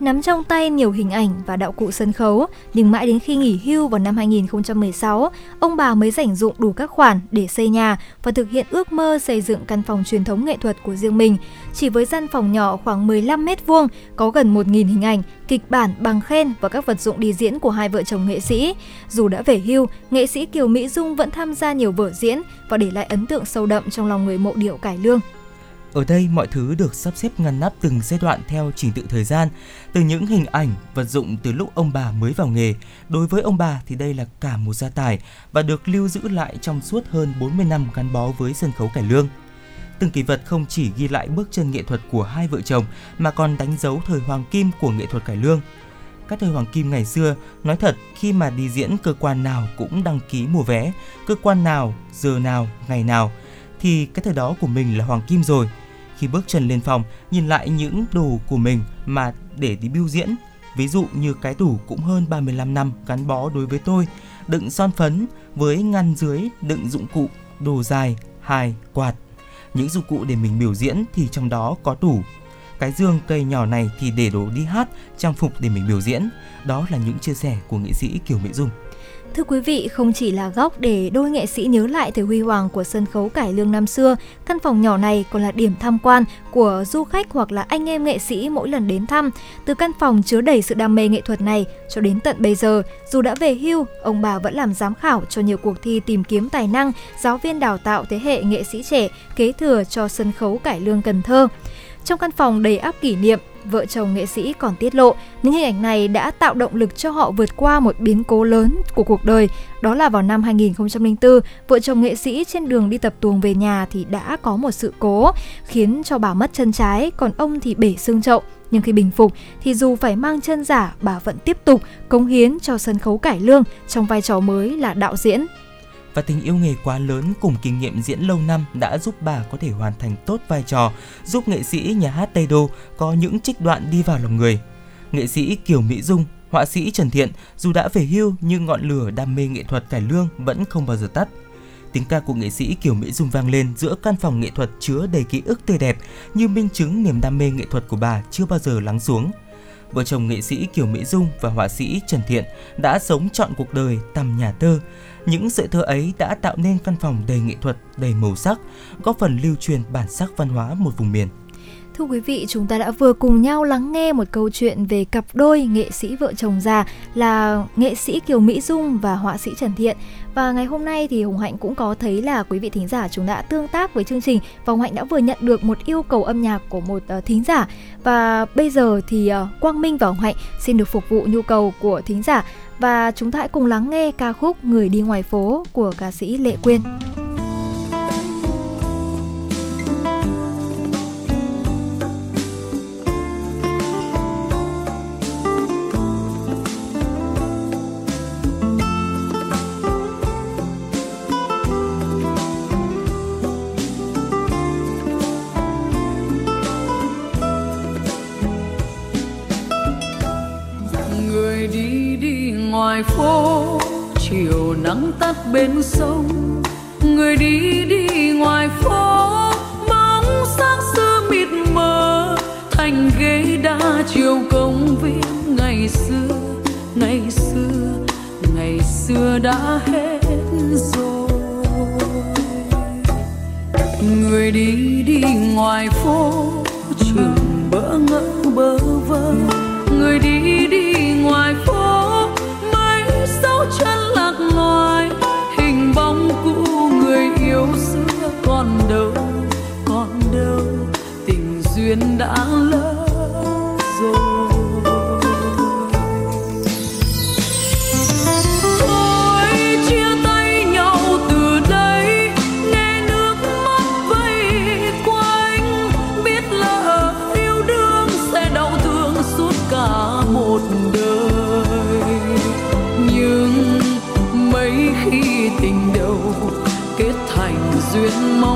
nắm trong tay nhiều hình ảnh và đạo cụ sân khấu, nhưng mãi đến khi nghỉ hưu vào năm 2016, ông bà mới rảnh dụng đủ các khoản để xây nhà và thực hiện ước mơ xây dựng căn phòng truyền thống nghệ thuật của riêng mình. Chỉ với gian phòng nhỏ khoảng 15 mét vuông, có gần 1.000 hình ảnh, kịch bản, bằng khen và các vật dụng đi diễn của hai vợ chồng nghệ sĩ. Dù đã về hưu, nghệ sĩ Kiều Mỹ Dung vẫn tham gia nhiều vở diễn và để lại ấn tượng sâu đậm trong lòng người mộ điệu cải lương. Ở đây mọi thứ được sắp xếp ngăn nắp từng giai đoạn theo trình tự thời gian, từ những hình ảnh, vật dụng từ lúc ông bà mới vào nghề. Đối với ông bà thì đây là cả một gia tài và được lưu giữ lại trong suốt hơn 40 năm gắn bó với sân khấu cải lương. Từng kỳ vật không chỉ ghi lại bước chân nghệ thuật của hai vợ chồng mà còn đánh dấu thời hoàng kim của nghệ thuật cải lương. Các thời hoàng kim ngày xưa, nói thật khi mà đi diễn cơ quan nào cũng đăng ký mua vé, cơ quan nào, giờ nào, ngày nào – thì cái thời đó của mình là hoàng kim rồi. Khi bước chân lên phòng, nhìn lại những đồ của mình mà để đi biểu diễn, ví dụ như cái tủ cũng hơn 35 năm gắn bó đối với tôi, đựng son phấn với ngăn dưới đựng dụng cụ, đồ dài, hài, quạt. Những dụng cụ để mình biểu diễn thì trong đó có tủ. Cái dương cây nhỏ này thì để đồ đi hát, trang phục để mình biểu diễn. Đó là những chia sẻ của nghệ sĩ Kiều Mỹ Dung. Thưa quý vị, không chỉ là góc để đôi nghệ sĩ nhớ lại thời huy hoàng của sân khấu cải lương năm xưa, căn phòng nhỏ này còn là điểm tham quan của du khách hoặc là anh em nghệ sĩ mỗi lần đến thăm. Từ căn phòng chứa đầy sự đam mê nghệ thuật này cho đến tận bây giờ, dù đã về hưu, ông bà vẫn làm giám khảo cho nhiều cuộc thi tìm kiếm tài năng, giáo viên đào tạo thế hệ nghệ sĩ trẻ kế thừa cho sân khấu cải lương Cần Thơ. Trong căn phòng đầy áp kỷ niệm, vợ chồng nghệ sĩ còn tiết lộ những hình ảnh này đã tạo động lực cho họ vượt qua một biến cố lớn của cuộc đời. Đó là vào năm 2004, vợ chồng nghệ sĩ trên đường đi tập tuồng về nhà thì đã có một sự cố khiến cho bà mất chân trái, còn ông thì bể xương chậu. Nhưng khi bình phục thì dù phải mang chân giả, bà vẫn tiếp tục cống hiến cho sân khấu cải lương trong vai trò mới là đạo diễn. Và tình yêu nghề quá lớn cùng kinh nghiệm diễn lâu năm đã giúp bà có thể hoàn thành tốt vai trò, giúp nghệ sĩ nhà hát Tây Đô có những trích đoạn đi vào lòng người. Nghệ sĩ Kiều Mỹ Dung họa sĩ Trần Thiện dù đã về hưu nhưng ngọn lửa đam mê nghệ thuật cải lương vẫn không bao giờ tắt. Tiếng ca của nghệ sĩ Kiều Mỹ Dung vang lên giữa căn phòng nghệ thuật chứa đầy ký ức tươi đẹp như minh chứng niềm đam mê nghệ thuật của bà chưa bao giờ lắng xuống. Vợ chồng nghệ sĩ Kiều Mỹ Dung và họa sĩ Trần Thiện đã sống trọn cuộc đời tầm nhà thơ. Những sợi thơ ấy đã tạo nên căn phòng đầy nghệ thuật, đầy màu sắc, góp phần lưu truyền bản sắc văn hóa một vùng miền. Thưa quý vị, chúng ta đã vừa cùng nhau lắng nghe một câu chuyện về cặp đôi nghệ sĩ vợ chồng già là nghệ sĩ Kiều Mỹ Dung và họa sĩ Trần Thiện. Và ngày hôm nay thì Hồng Hạnh cũng có thấy là quý vị thính giả chúng đã tương tác với chương trình và Hồng Hạnh đã vừa nhận được một yêu cầu âm nhạc của một uh, thính giả. Và bây giờ thì uh, Quang Minh và Hồng Hạnh xin được phục vụ nhu cầu của thính giả và chúng ta hãy cùng lắng nghe ca khúc Người đi ngoài phố của ca sĩ Lệ Quyên. Nắng tắt bên sông. Người đi đi ngoài phố, bóng sáng xưa mịt mờ. Thành ghế đá chiều công viên, ngày xưa ngày xưa ngày xưa đã hết rồi. Người đi đi ngoài phố, trường bỡ ngỡ bơ vơ. Người đi đi ngoài phố chân hình bóng cũ người yêu xưa còn đâu còn đâu, tình duyên đã lỡ rồi. Duyên mong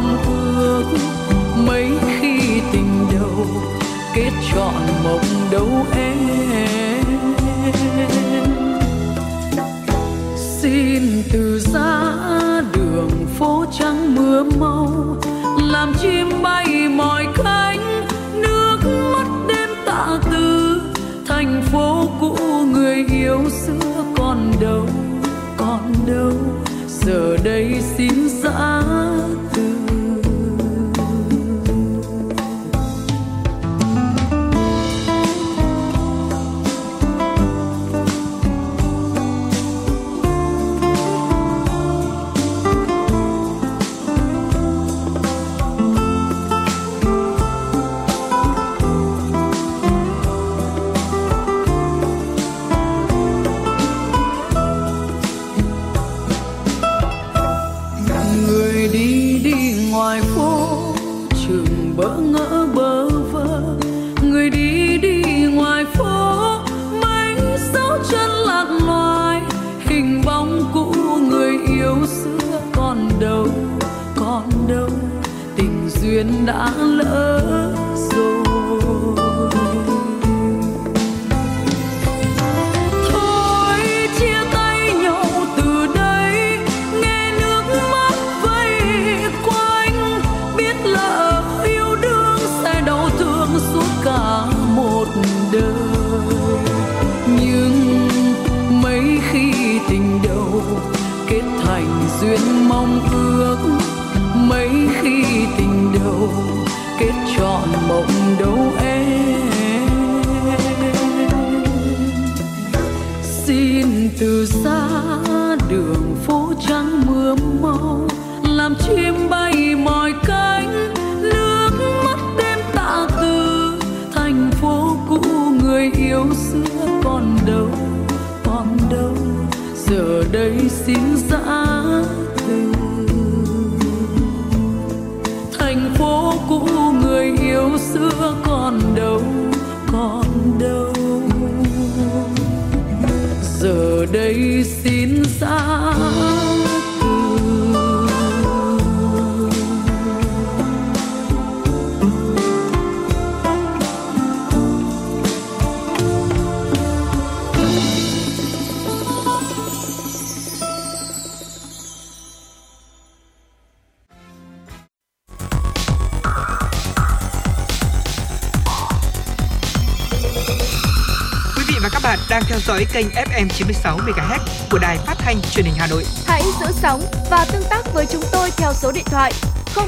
kênh FM 96 MHz của đài phát thanh truyền hình Hà Nội. Hãy giữ sóng và tương tác với chúng tôi theo số điện thoại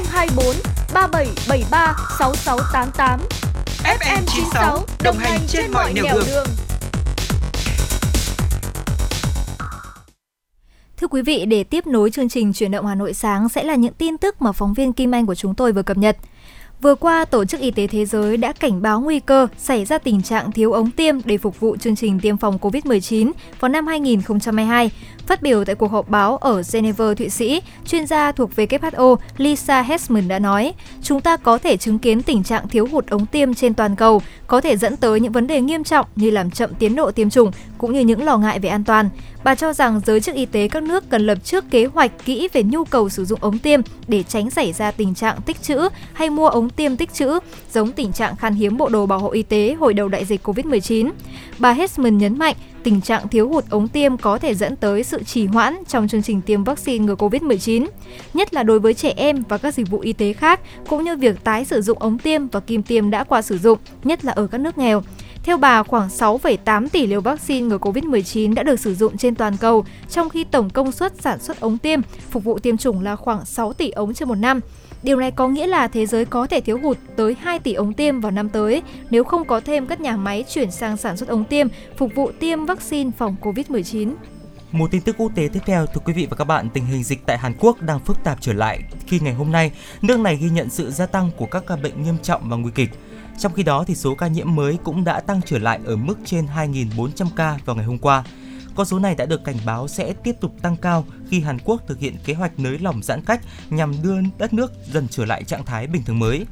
024 3773 6688. FM 96 đồng hành trên mọi nẻo đường. đường. Thưa quý vị, để tiếp nối chương trình chuyển động Hà Nội sáng sẽ là những tin tức mà phóng viên Kim Anh của chúng tôi vừa cập nhật. Vừa qua, Tổ chức Y tế Thế giới đã cảnh báo nguy cơ xảy ra tình trạng thiếu ống tiêm để phục vụ chương trình tiêm phòng COVID-19 vào năm 2022. Phát biểu tại cuộc họp báo ở Geneva, Thụy Sĩ, chuyên gia thuộc WHO Lisa Hessman đã nói, chúng ta có thể chứng kiến tình trạng thiếu hụt ống tiêm trên toàn cầu, có thể dẫn tới những vấn đề nghiêm trọng như làm chậm tiến độ tiêm chủng cũng như những lo ngại về an toàn. Bà cho rằng giới chức y tế các nước cần lập trước kế hoạch kỹ về nhu cầu sử dụng ống tiêm để tránh xảy ra tình trạng tích trữ hay mua ống tiêm tích trữ, giống tình trạng khan hiếm bộ đồ bảo hộ y tế hồi đầu đại dịch COVID-19. Bà Hessman nhấn mạnh tình trạng thiếu hụt ống tiêm có thể dẫn tới sự trì hoãn trong chương trình tiêm vaccine ngừa COVID-19, nhất là đối với trẻ em và các dịch vụ y tế khác, cũng như việc tái sử dụng ống tiêm và kim tiêm đã qua sử dụng, nhất là ở các nước nghèo. Theo bà, khoảng 6,8 tỷ liều vaccine ngừa COVID-19 đã được sử dụng trên toàn cầu, trong khi tổng công suất sản xuất ống tiêm phục vụ tiêm chủng là khoảng 6 tỷ ống trên một năm. Điều này có nghĩa là thế giới có thể thiếu hụt tới 2 tỷ ống tiêm vào năm tới nếu không có thêm các nhà máy chuyển sang sản xuất ống tiêm phục vụ tiêm vaccine phòng COVID-19. Một tin tức quốc tế tiếp theo, thưa quý vị và các bạn, tình hình dịch tại Hàn Quốc đang phức tạp trở lại khi ngày hôm nay nước này ghi nhận sự gia tăng của các ca bệnh nghiêm trọng và nguy kịch. Trong khi đó thì số ca nhiễm mới cũng đã tăng trở lại ở mức trên 2.400 ca vào ngày hôm qua. Con số này đã được cảnh báo sẽ tiếp tục tăng cao khi Hàn Quốc thực hiện kế hoạch nới lỏng giãn cách nhằm đưa đất nước dần trở lại trạng thái bình thường mới.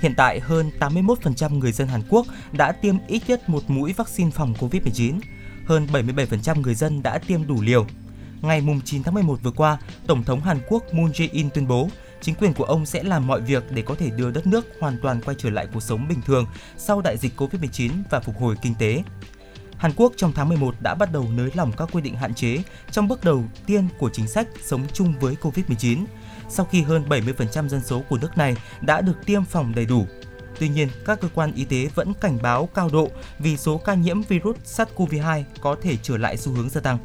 Hiện tại, hơn 81% người dân Hàn Quốc đã tiêm ít nhất một mũi vaccine phòng COVID-19. Hơn 77% người dân đã tiêm đủ liều. Ngày 9 tháng 11 vừa qua, Tổng thống Hàn Quốc Moon Jae-in tuyên bố chính quyền của ông sẽ làm mọi việc để có thể đưa đất nước hoàn toàn quay trở lại cuộc sống bình thường sau đại dịch COVID-19 và phục hồi kinh tế. Hàn Quốc trong tháng 11 đã bắt đầu nới lỏng các quy định hạn chế trong bước đầu tiên của chính sách sống chung với COVID-19, sau khi hơn 70% dân số của nước này đã được tiêm phòng đầy đủ. Tuy nhiên, các cơ quan y tế vẫn cảnh báo cao độ vì số ca nhiễm virus SARS-CoV-2 có thể trở lại xu hướng gia tăng.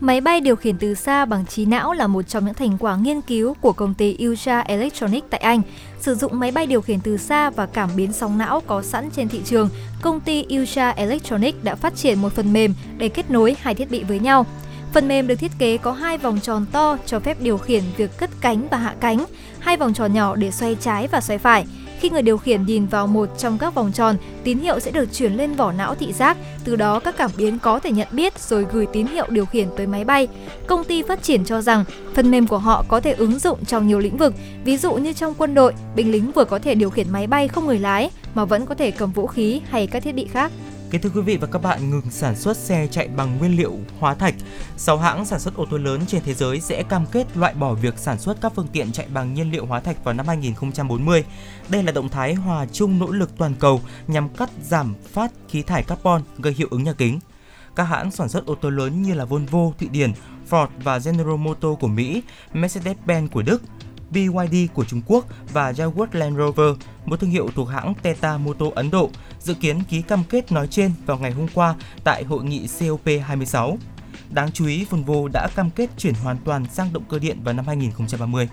Máy bay điều khiển từ xa bằng trí não là một trong những thành quả nghiên cứu của công ty Ultra Electronics tại Anh. Sử dụng máy bay điều khiển từ xa và cảm biến sóng não có sẵn trên thị trường, công ty Ultra Electronics đã phát triển một phần mềm để kết nối hai thiết bị với nhau. Phần mềm được thiết kế có hai vòng tròn to cho phép điều khiển việc cất cánh và hạ cánh, hai vòng tròn nhỏ để xoay trái và xoay phải. Khi người điều khiển nhìn vào một trong các vòng tròn, tín hiệu sẽ được chuyển lên vỏ não thị giác, từ đó các cảm biến có thể nhận biết rồi gửi tín hiệu điều khiển tới máy bay. Công ty phát triển cho rằng phần mềm của họ có thể ứng dụng trong nhiều lĩnh vực, ví dụ như trong quân đội, binh lính vừa có thể điều khiển máy bay không người lái mà vẫn có thể cầm vũ khí hay các thiết bị khác. Kính thưa quý vị và các bạn, ngừng sản xuất xe chạy bằng nguyên liệu hóa thạch. Sáu hãng sản xuất ô tô lớn trên thế giới sẽ cam kết loại bỏ việc sản xuất các phương tiện chạy bằng nhiên liệu hóa thạch vào năm 2040. Đây là động thái hòa chung nỗ lực toàn cầu nhằm cắt giảm phát khí thải carbon gây hiệu ứng nhà kính. Các hãng sản xuất ô tô lớn như là Volvo, Thụy Điển, Ford và General Motors của Mỹ, Mercedes-Benz của Đức, BYD của Trung Quốc và Jaguar Land Rover, một thương hiệu thuộc hãng Tata Motor Ấn Độ, dự kiến ký cam kết nói trên vào ngày hôm qua tại hội nghị COP26. Đáng chú ý, Volvo đã cam kết chuyển hoàn toàn sang động cơ điện vào năm 2030.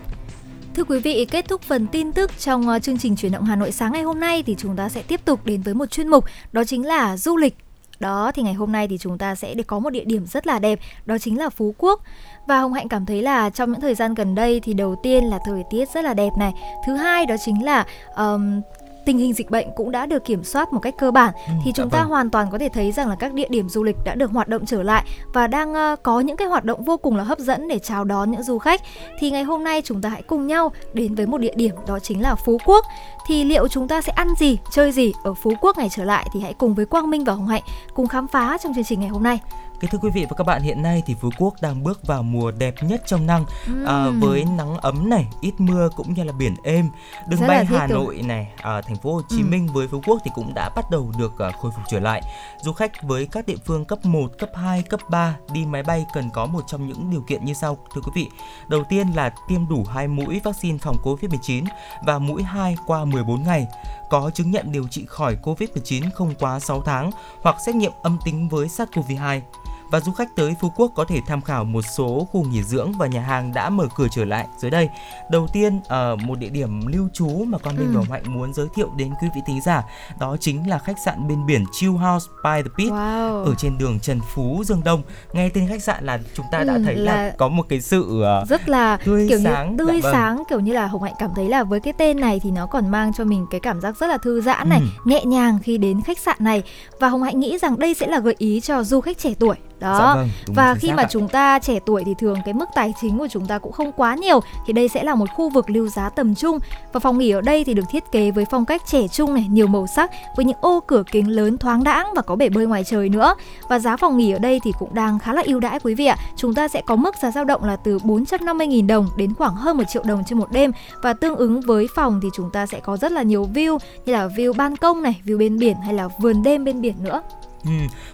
Thưa quý vị, kết thúc phần tin tức trong ờ, chương trình chuyển động Hà Nội sáng ngày hôm nay thì chúng ta sẽ tiếp tục đến với một chuyên mục đó chính là du lịch. Đó thì ngày hôm nay thì chúng ta sẽ được có một địa điểm rất là đẹp, đó chính là Phú Quốc. Và Hồng Hạnh cảm thấy là trong những thời gian gần đây thì đầu tiên là thời tiết rất là đẹp này. Thứ hai đó chính là um, tình hình dịch bệnh cũng đã được kiểm soát một cách cơ bản ừ, thì chúng ta vâng. hoàn toàn có thể thấy rằng là các địa điểm du lịch đã được hoạt động trở lại và đang uh, có những cái hoạt động vô cùng là hấp dẫn để chào đón những du khách. Thì ngày hôm nay chúng ta hãy cùng nhau đến với một địa điểm đó chính là Phú Quốc. Thì liệu chúng ta sẽ ăn gì, chơi gì ở Phú Quốc ngày trở lại thì hãy cùng với Quang Minh và Hồng Hạnh cùng khám phá trong chương trình ngày hôm nay. Kính thưa quý vị và các bạn, hiện nay thì Phú Quốc đang bước vào mùa đẹp nhất trong năm uhm. à, với nắng ấm này, ít mưa cũng như là biển êm. Đường Rất bay Hà Nội này, à, thành phố Hồ Chí ừ. Minh với Phú Quốc thì cũng đã bắt đầu được à, khôi phục trở lại. Du khách với các địa phương cấp 1, cấp 2, cấp 3 đi máy bay cần có một trong những điều kiện như sau thưa quý vị. Đầu tiên là tiêm đủ hai mũi vaccine phòng Covid-19 và mũi 2 qua 14 ngày, có chứng nhận điều trị khỏi COVID-19 không quá 6 tháng hoặc xét nghiệm âm tính với SARS-CoV-2 và du khách tới Phú Quốc có thể tham khảo một số khu nghỉ dưỡng và nhà hàng đã mở cửa trở lại dưới đây. Đầu tiên ở ờ, một địa điểm lưu trú mà con Minh ừ. và Mạnh muốn giới thiệu đến quý vị thính giả đó chính là khách sạn bên biển Chill House by the Beach wow. ở trên đường Trần Phú Dương Đông. Nghe tên khách sạn là chúng ta đã ừ, thấy là, là có một cái sự uh, rất là tươi kiểu sáng, như tươi dạ, vâng. sáng kiểu như là Hồng Hạnh cảm thấy là với cái tên này thì nó còn mang cho mình cái cảm giác rất là thư giãn này, ừ. nhẹ nhàng khi đến khách sạn này và Hồng Hạnh nghĩ rằng đây sẽ là gợi ý cho du khách trẻ tuổi đó. Dạ vâng, và khi mà ạ. chúng ta trẻ tuổi thì thường cái mức tài chính của chúng ta cũng không quá nhiều thì đây sẽ là một khu vực lưu giá tầm trung. Và phòng nghỉ ở đây thì được thiết kế với phong cách trẻ trung này nhiều màu sắc với những ô cửa kính lớn thoáng đãng và có bể bơi ngoài trời nữa. Và giá phòng nghỉ ở đây thì cũng đang khá là ưu đãi quý vị ạ. Chúng ta sẽ có mức giá dao động là từ 450.000 đồng đến khoảng hơn một triệu đồng trên một đêm. Và tương ứng với phòng thì chúng ta sẽ có rất là nhiều view như là view ban công này view bên biển hay là vườn đêm bên biển nữa Ừ,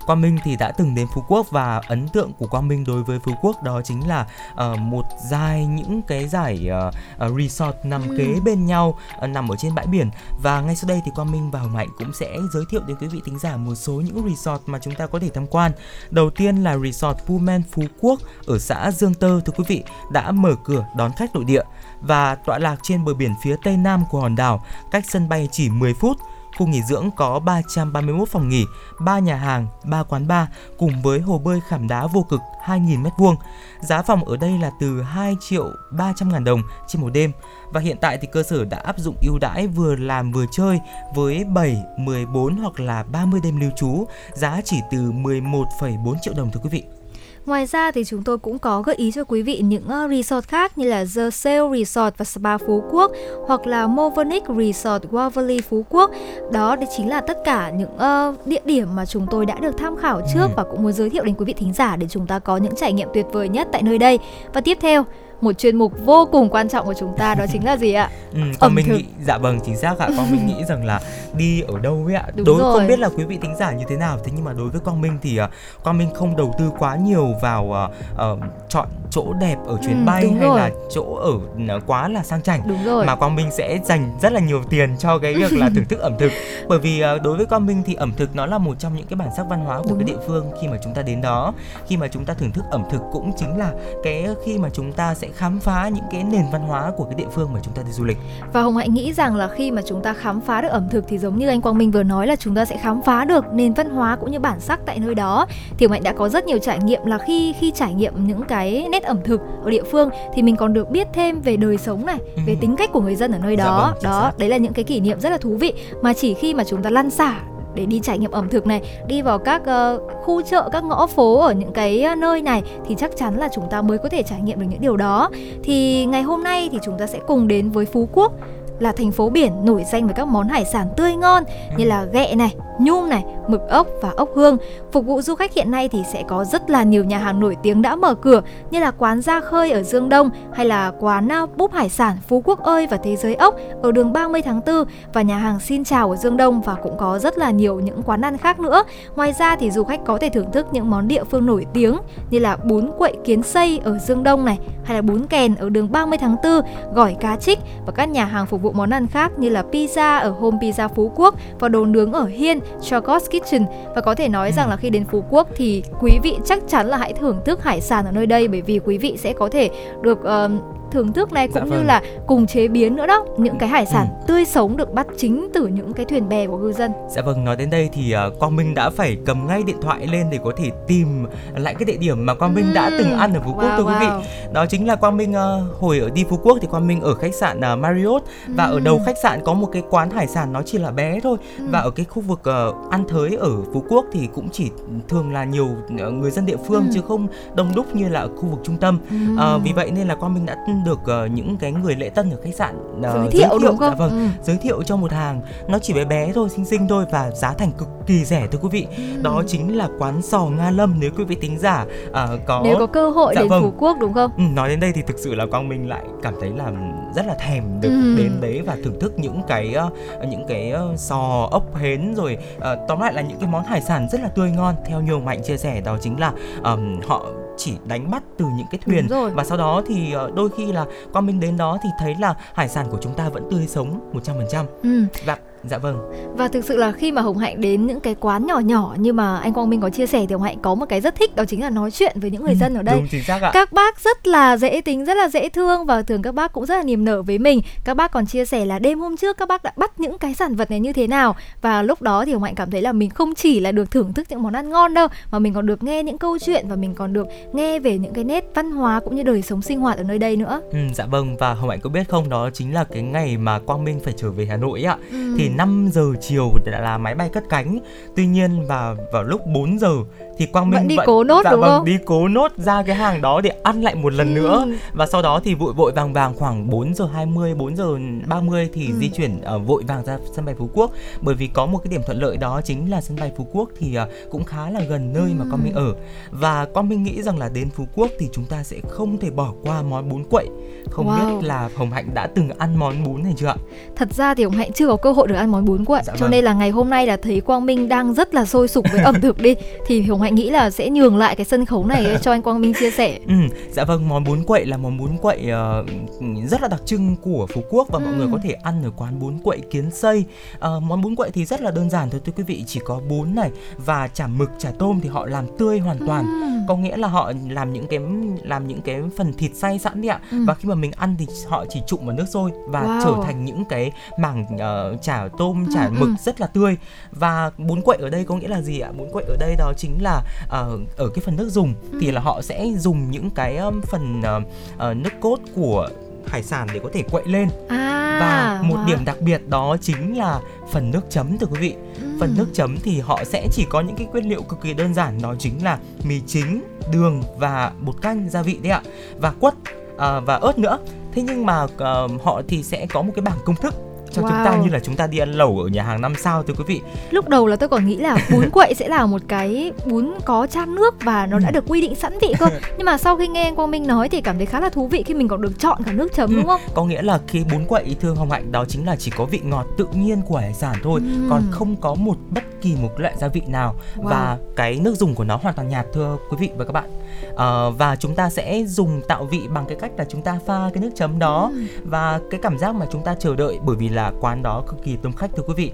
Quang Minh thì đã từng đến Phú Quốc và ấn tượng của Quang Minh đối với Phú Quốc đó chính là uh, một dài những cái giải uh, uh, resort nằm ừ. kế bên nhau uh, nằm ở trên bãi biển và ngay sau đây thì Quang Minh và Hồng Hạnh cũng sẽ giới thiệu đến quý vị thính giả một số những resort mà chúng ta có thể tham quan. Đầu tiên là resort Pullman Phú Quốc ở xã Dương Tơ thưa quý vị đã mở cửa đón khách nội địa và tọa lạc trên bờ biển phía tây nam của hòn đảo, cách sân bay chỉ 10 phút Khu nghỉ dưỡng có 331 phòng nghỉ, 3 nhà hàng, 3 quán bar cùng với hồ bơi khảm đá vô cực 2.000 m2. Giá phòng ở đây là từ 2 triệu 300 ngàn đồng trên một đêm. Và hiện tại thì cơ sở đã áp dụng ưu đãi vừa làm vừa chơi với 7, 14 hoặc là 30 đêm lưu trú, giá chỉ từ 11,4 triệu đồng thưa quý vị. Ngoài ra thì chúng tôi cũng có gợi ý cho quý vị những uh, resort khác như là The Sail Resort và Spa Phú Quốc hoặc là Movonic Resort Waverly Phú Quốc. Đó đấy chính là tất cả những uh, địa điểm mà chúng tôi đã được tham khảo trước ừ. và cũng muốn giới thiệu đến quý vị thính giả để chúng ta có những trải nghiệm tuyệt vời nhất tại nơi đây. Và tiếp theo một chuyên mục vô cùng quan trọng của chúng ta đó chính là gì ạ? Ừ, còn mình thực. nghĩ dạ vâng chính xác ạ. Con mình nghĩ rằng là đi ở đâu ấy ạ. Đúng đối rồi. không biết là quý vị thính giả như thế nào thế nhưng mà đối với Quang Minh thì uh, Quang Minh không đầu tư quá nhiều vào uh, uh, chọn chỗ đẹp ở chuyến ừ, bay hay rồi. là chỗ ở uh, quá là sang chảnh đúng rồi. mà Quang Minh sẽ dành rất là nhiều tiền cho cái việc là thưởng thức ẩm thực bởi vì uh, đối với Quang Minh thì ẩm thực nó là một trong những cái bản sắc văn hóa của đúng. cái địa phương khi mà chúng ta đến đó khi mà chúng ta thưởng thức ẩm thực cũng chính là cái khi mà chúng ta sẽ khám phá những cái nền văn hóa của cái địa phương mà chúng ta đi du lịch. Và Hồng Hạnh nghĩ rằng là khi mà chúng ta khám phá được ẩm thực thì giống như anh Quang Minh vừa nói là chúng ta sẽ khám phá được nền văn hóa cũng như bản sắc tại nơi đó. Thì Hồng Hạnh đã có rất nhiều trải nghiệm là khi khi trải nghiệm những cái nét ẩm thực ở địa phương thì mình còn được biết thêm về đời sống này, ừ. về tính cách của người dân ở nơi dạ đó. Dạ vâng, đó, xác. đấy là những cái kỷ niệm rất là thú vị mà chỉ khi mà chúng ta lăn xả để đi trải nghiệm ẩm thực này đi vào các uh, khu chợ các ngõ phố ở những cái uh, nơi này thì chắc chắn là chúng ta mới có thể trải nghiệm được những điều đó. Thì ngày hôm nay thì chúng ta sẽ cùng đến với phú quốc là thành phố biển nổi danh với các món hải sản tươi ngon như là ghẹ này, nhum này, mực ốc và ốc hương. Phục vụ du khách hiện nay thì sẽ có rất là nhiều nhà hàng nổi tiếng đã mở cửa như là quán Gia Khơi ở Dương Đông hay là quán à, búp hải sản Phú Quốc ơi và Thế giới ốc ở đường 30 tháng 4 và nhà hàng Xin chào ở Dương Đông và cũng có rất là nhiều những quán ăn khác nữa. Ngoài ra thì du khách có thể thưởng thức những món địa phương nổi tiếng như là bún quậy kiến xây ở Dương Đông này hay là bún kèn ở đường 30 tháng 4, gỏi cá trích và các nhà hàng phục vụ món ăn khác như là pizza ở Home Pizza Phú Quốc và đồ nướng ở Hiên, Chagos Kitchen và có thể nói ừ. rằng là khi đến Phú Quốc thì quý vị chắc chắn là hãy thưởng thức hải sản ở nơi đây bởi vì quý vị sẽ có thể được uh, thưởng thức này cũng dạ vâng. như là cùng chế biến nữa đó những cái hải sản ừ. tươi sống được bắt chính từ những cái thuyền bè của ngư dân. Dạ vâng, nói đến đây thì uh, Quang Minh đã phải cầm ngay điện thoại lên để có thể tìm lại cái địa điểm mà Quang Minh ừ. đã từng ăn ở Phú Quốc wow, thưa quý vị. Đó chính là Quang Minh uh, hồi ở đi Phú Quốc thì Quang Minh ở khách sạn uh, Marriott ừ. và ở đầu khách sạn có một cái quán hải sản nó chỉ là bé thôi ừ. và ở cái khu vực uh, ăn thới ở Phú Quốc thì cũng chỉ thường là nhiều người dân địa phương ừ. chứ không đông đúc như là ở khu vực trung tâm. Ừ. Uh, vì vậy nên là Quang Minh đã luôn được uh, những cái người lễ tân ở khách sạn uh, giới thiệu, giới thiệu đúng không? Dạ vâng, ừ. giới thiệu cho một hàng nó chỉ bé bé thôi, xinh xinh thôi và giá thành cực kỳ rẻ thưa quý vị. Ừ. Đó chính là quán sò Nga Lâm nếu quý vị tính giả uh, có nếu có cơ hội dạ đến vâng. Phú Quốc đúng không? Ừ, nói đến đây thì thực sự là Quang Minh lại cảm thấy là rất là thèm được ừ. đến đấy và thưởng thức những cái uh, những cái uh, sò ốc hến rồi uh, tóm lại là những cái món hải sản rất là tươi ngon theo nhiều mạnh chia sẻ đó chính là um, họ chỉ đánh bắt từ những cái thuyền. Và sau đó thì uh, đôi khi là con mình đến đó thì thấy là hải sản của chúng ta vẫn tươi sống 100% ừ. và Dạ vâng. Và thực sự là khi mà Hồng Hạnh đến những cái quán nhỏ nhỏ như mà anh Quang Minh có chia sẻ thì Hồng Hạnh có một cái rất thích đó chính là nói chuyện với những người ừ, dân ở đây. Đúng chính xác ạ. Các bác rất là dễ tính, rất là dễ thương và thường các bác cũng rất là niềm nở với mình. Các bác còn chia sẻ là đêm hôm trước các bác đã bắt những cái sản vật này như thế nào và lúc đó thì Hồng Hạnh cảm thấy là mình không chỉ là được thưởng thức những món ăn ngon đâu mà mình còn được nghe những câu chuyện và mình còn được nghe về những cái nét văn hóa cũng như đời sống sinh hoạt ở nơi đây nữa. Ừ, dạ vâng và Hồng Hạnh có biết không đó chính là cái ngày mà Quang Minh phải trở về Hà Nội ạ. Ừ. Thì 5 giờ chiều đã là máy bay cất cánh tuy nhiên và vào lúc 4 giờ thì Quang Minh vẫn đi vẫn, cố nốt dạ, đúng vâng, không? đi cố nốt ra cái hàng đó để ăn lại một lần ừ. nữa và sau đó thì vội vội vàng vàng khoảng 4 giờ 20 4 giờ 30 thì ừ. di chuyển uh, vội vàng ra sân bay Phú Quốc bởi vì có một cái điểm thuận lợi đó chính là sân bay Phú Quốc thì uh, cũng khá là gần nơi ừ. mà con mình ở và con mình nghĩ rằng là đến Phú Quốc thì chúng ta sẽ không thể bỏ qua món bún quậy không wow. biết là Hồng Hạnh đã từng ăn món bún này chưa ạ? Thật ra thì Hồng Hạnh chưa có cơ hội được ăn món bún quậy dạ cho vâng. nên là ngày hôm nay là thấy Quang Minh đang rất là sôi sục với ẩm thực đi thì Hồng Hạnh nghĩ là sẽ nhường lại cái sân khấu này cho anh Quang Minh chia sẻ. Ừ, dạ vâng, món bún quậy là món bún quậy uh, rất là đặc trưng của Phú Quốc và ừ. mọi người có thể ăn ở quán bún quậy Kiến Xây. Uh, món bún quậy thì rất là đơn giản thôi thưa quý vị, chỉ có bún này và chả mực, chả tôm thì họ làm tươi hoàn toàn. Ừ. Có nghĩa là họ làm những cái làm những cái phần thịt xay sẵn đi ạ. Ừ. Và khi mà mình ăn thì họ chỉ trụng vào nước sôi và wow. trở thành những cái mảng uh, chả tôm, chả ừ, mực ừ. rất là tươi. và bún quậy ở đây có nghĩa là gì ạ bún quậy ở đây đó chính là uh, ở cái phần nước dùng ừ. thì là họ sẽ dùng những cái um, phần uh, uh, nước cốt của hải sản để có thể quậy lên à, và một wow. điểm đặc biệt đó chính là phần nước chấm thưa quý vị ừ. phần nước chấm thì họ sẽ chỉ có những cái nguyên liệu cực kỳ đơn giản đó chính là mì chính đường và bột canh gia vị đấy ạ và quất à, và ớt nữa thế nhưng mà uh, họ thì sẽ có một cái bảng công thức cho wow. chúng ta như là chúng ta đi ăn lẩu ở nhà hàng năm sao thưa quý vị. Lúc đầu là tôi còn nghĩ là bún quậy sẽ là một cái bún có chan nước và nó ừ. đã được quy định sẵn vị cơ. Nhưng mà sau khi nghe anh Quang Minh nói thì cảm thấy khá là thú vị khi mình còn được chọn cả nước chấm ừ. đúng không? Có nghĩa là khi bún quậy thưa Hồng Hạnh đó chính là chỉ có vị ngọt tự nhiên của hải sản thôi, ừ. còn không có một bất kỳ một loại gia vị nào wow. và cái nước dùng của nó hoàn toàn nhạt thưa quý vị và các bạn. À, và chúng ta sẽ dùng tạo vị bằng cái cách là chúng ta pha cái nước chấm đó ừ. và cái cảm giác mà chúng ta chờ đợi bởi vì là là quán đó cực kỳ đông khách thưa quý vị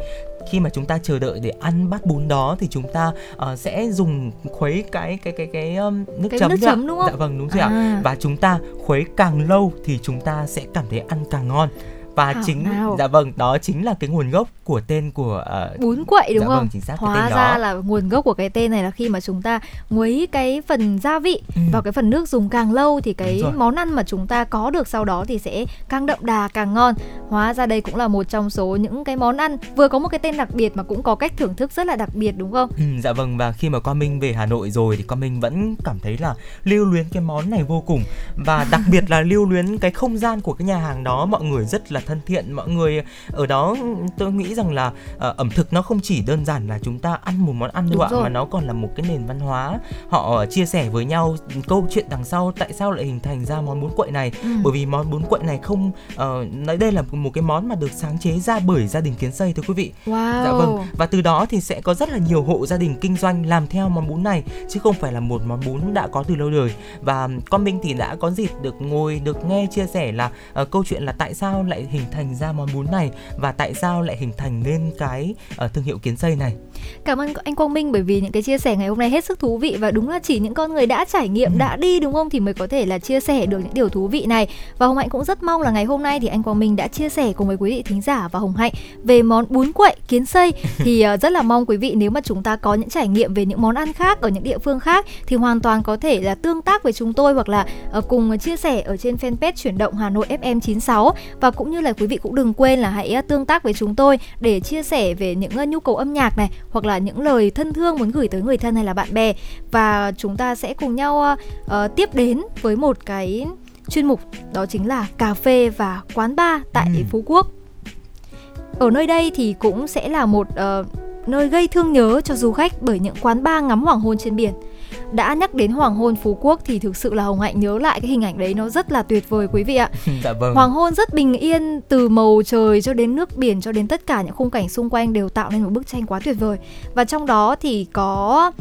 khi mà chúng ta chờ đợi để ăn bát bún đó thì chúng ta uh, sẽ dùng khuấy cái cái cái cái um, nước cái chấm nước chấm đúng không? Dạ vâng đúng rồi à. ạ. Và chúng ta khuấy càng lâu thì chúng ta sẽ cảm thấy ăn càng ngon và Hảo chính nào. dạ vâng đó chính là cái nguồn gốc của tên của uh, bún quậy đúng dạ không? Vâng, chính xác Hóa cái tên ra đó. là nguồn gốc của cái tên này là khi mà chúng ta nguấy cái phần gia vị ừ. vào cái phần nước dùng càng lâu thì cái món ăn mà chúng ta có được sau đó thì sẽ càng đậm đà càng ngon. Hóa ra đây cũng là một trong số những cái món ăn vừa có một cái tên đặc biệt mà cũng có cách thưởng thức rất là đặc biệt đúng không? Ừ, dạ vâng và khi mà con Minh về Hà Nội rồi thì con Minh vẫn cảm thấy là lưu luyến cái món này vô cùng và đặc biệt là lưu luyến cái không gian của cái nhà hàng đó mọi người rất là thân thiện mọi người ở đó tôi nghĩ rằng là uh, ẩm thực nó không chỉ đơn giản là chúng ta ăn một món ăn đâu ạ mà nó còn là một cái nền văn hóa. Họ chia sẻ với nhau câu chuyện đằng sau tại sao lại hình thành ra món bún quậy này. Ừ. bởi vì món bún quậy này không uh, đây là một cái món mà được sáng chế ra bởi gia đình kiến xây thưa quý vị. Wow. dạ vâng và từ đó thì sẽ có rất là nhiều hộ gia đình kinh doanh làm theo món bún này chứ không phải là một món bún đã có từ lâu đời. Và con Minh thì đã có dịp được ngồi được nghe chia sẻ là uh, câu chuyện là tại sao lại hình thành ra món bún này? Và tại sao lại hình thành nên cái uh, thương hiệu kiến xây này? Cảm ơn anh Quang Minh bởi vì những cái chia sẻ ngày hôm nay hết sức thú vị và đúng là chỉ những con người đã trải nghiệm ừ. đã đi đúng không? Thì mới có thể là chia sẻ được những điều thú vị này. Và Hồng Hạnh cũng rất mong là ngày hôm nay thì anh Quang Minh đã chia sẻ cùng với quý vị thính giả và Hồng Hạnh về món bún quậy kiến xây. Thì uh, rất là mong quý vị nếu mà chúng ta có những trải nghiệm về những món ăn khác ở những địa phương khác thì hoàn toàn có thể là tương tác với chúng tôi hoặc là uh, cùng chia sẻ ở trên fanpage chuyển động Hà Nội FM 96 và cũng như là quý vị cũng đừng quên là hãy à, tương tác với chúng tôi để chia sẻ về những nhu cầu âm nhạc này hoặc là những lời thân thương muốn gửi tới người thân hay là bạn bè và chúng ta sẽ cùng nhau uh, tiếp đến với một cái chuyên mục đó chính là cà phê và quán bar tại Ừ. Phú Quốc. Ở nơi đây thì cũng sẽ là một ờ, nơi gây thương nhớ cho du khách bởi những quán bar ngắm hoàng hôn trên biển. Đã nhắc đến hoàng hôn Phú Quốc thì thực sự là Hồng Hạnh nhớ lại cái hình ảnh đấy nó rất là tuyệt vời quý vị ạ. dạ vâng Hoàng hôn rất bình yên từ màu trời cho đến nước biển cho đến tất cả những khung cảnh xung quanh đều tạo nên một bức tranh quá tuyệt vời. Và trong đó thì có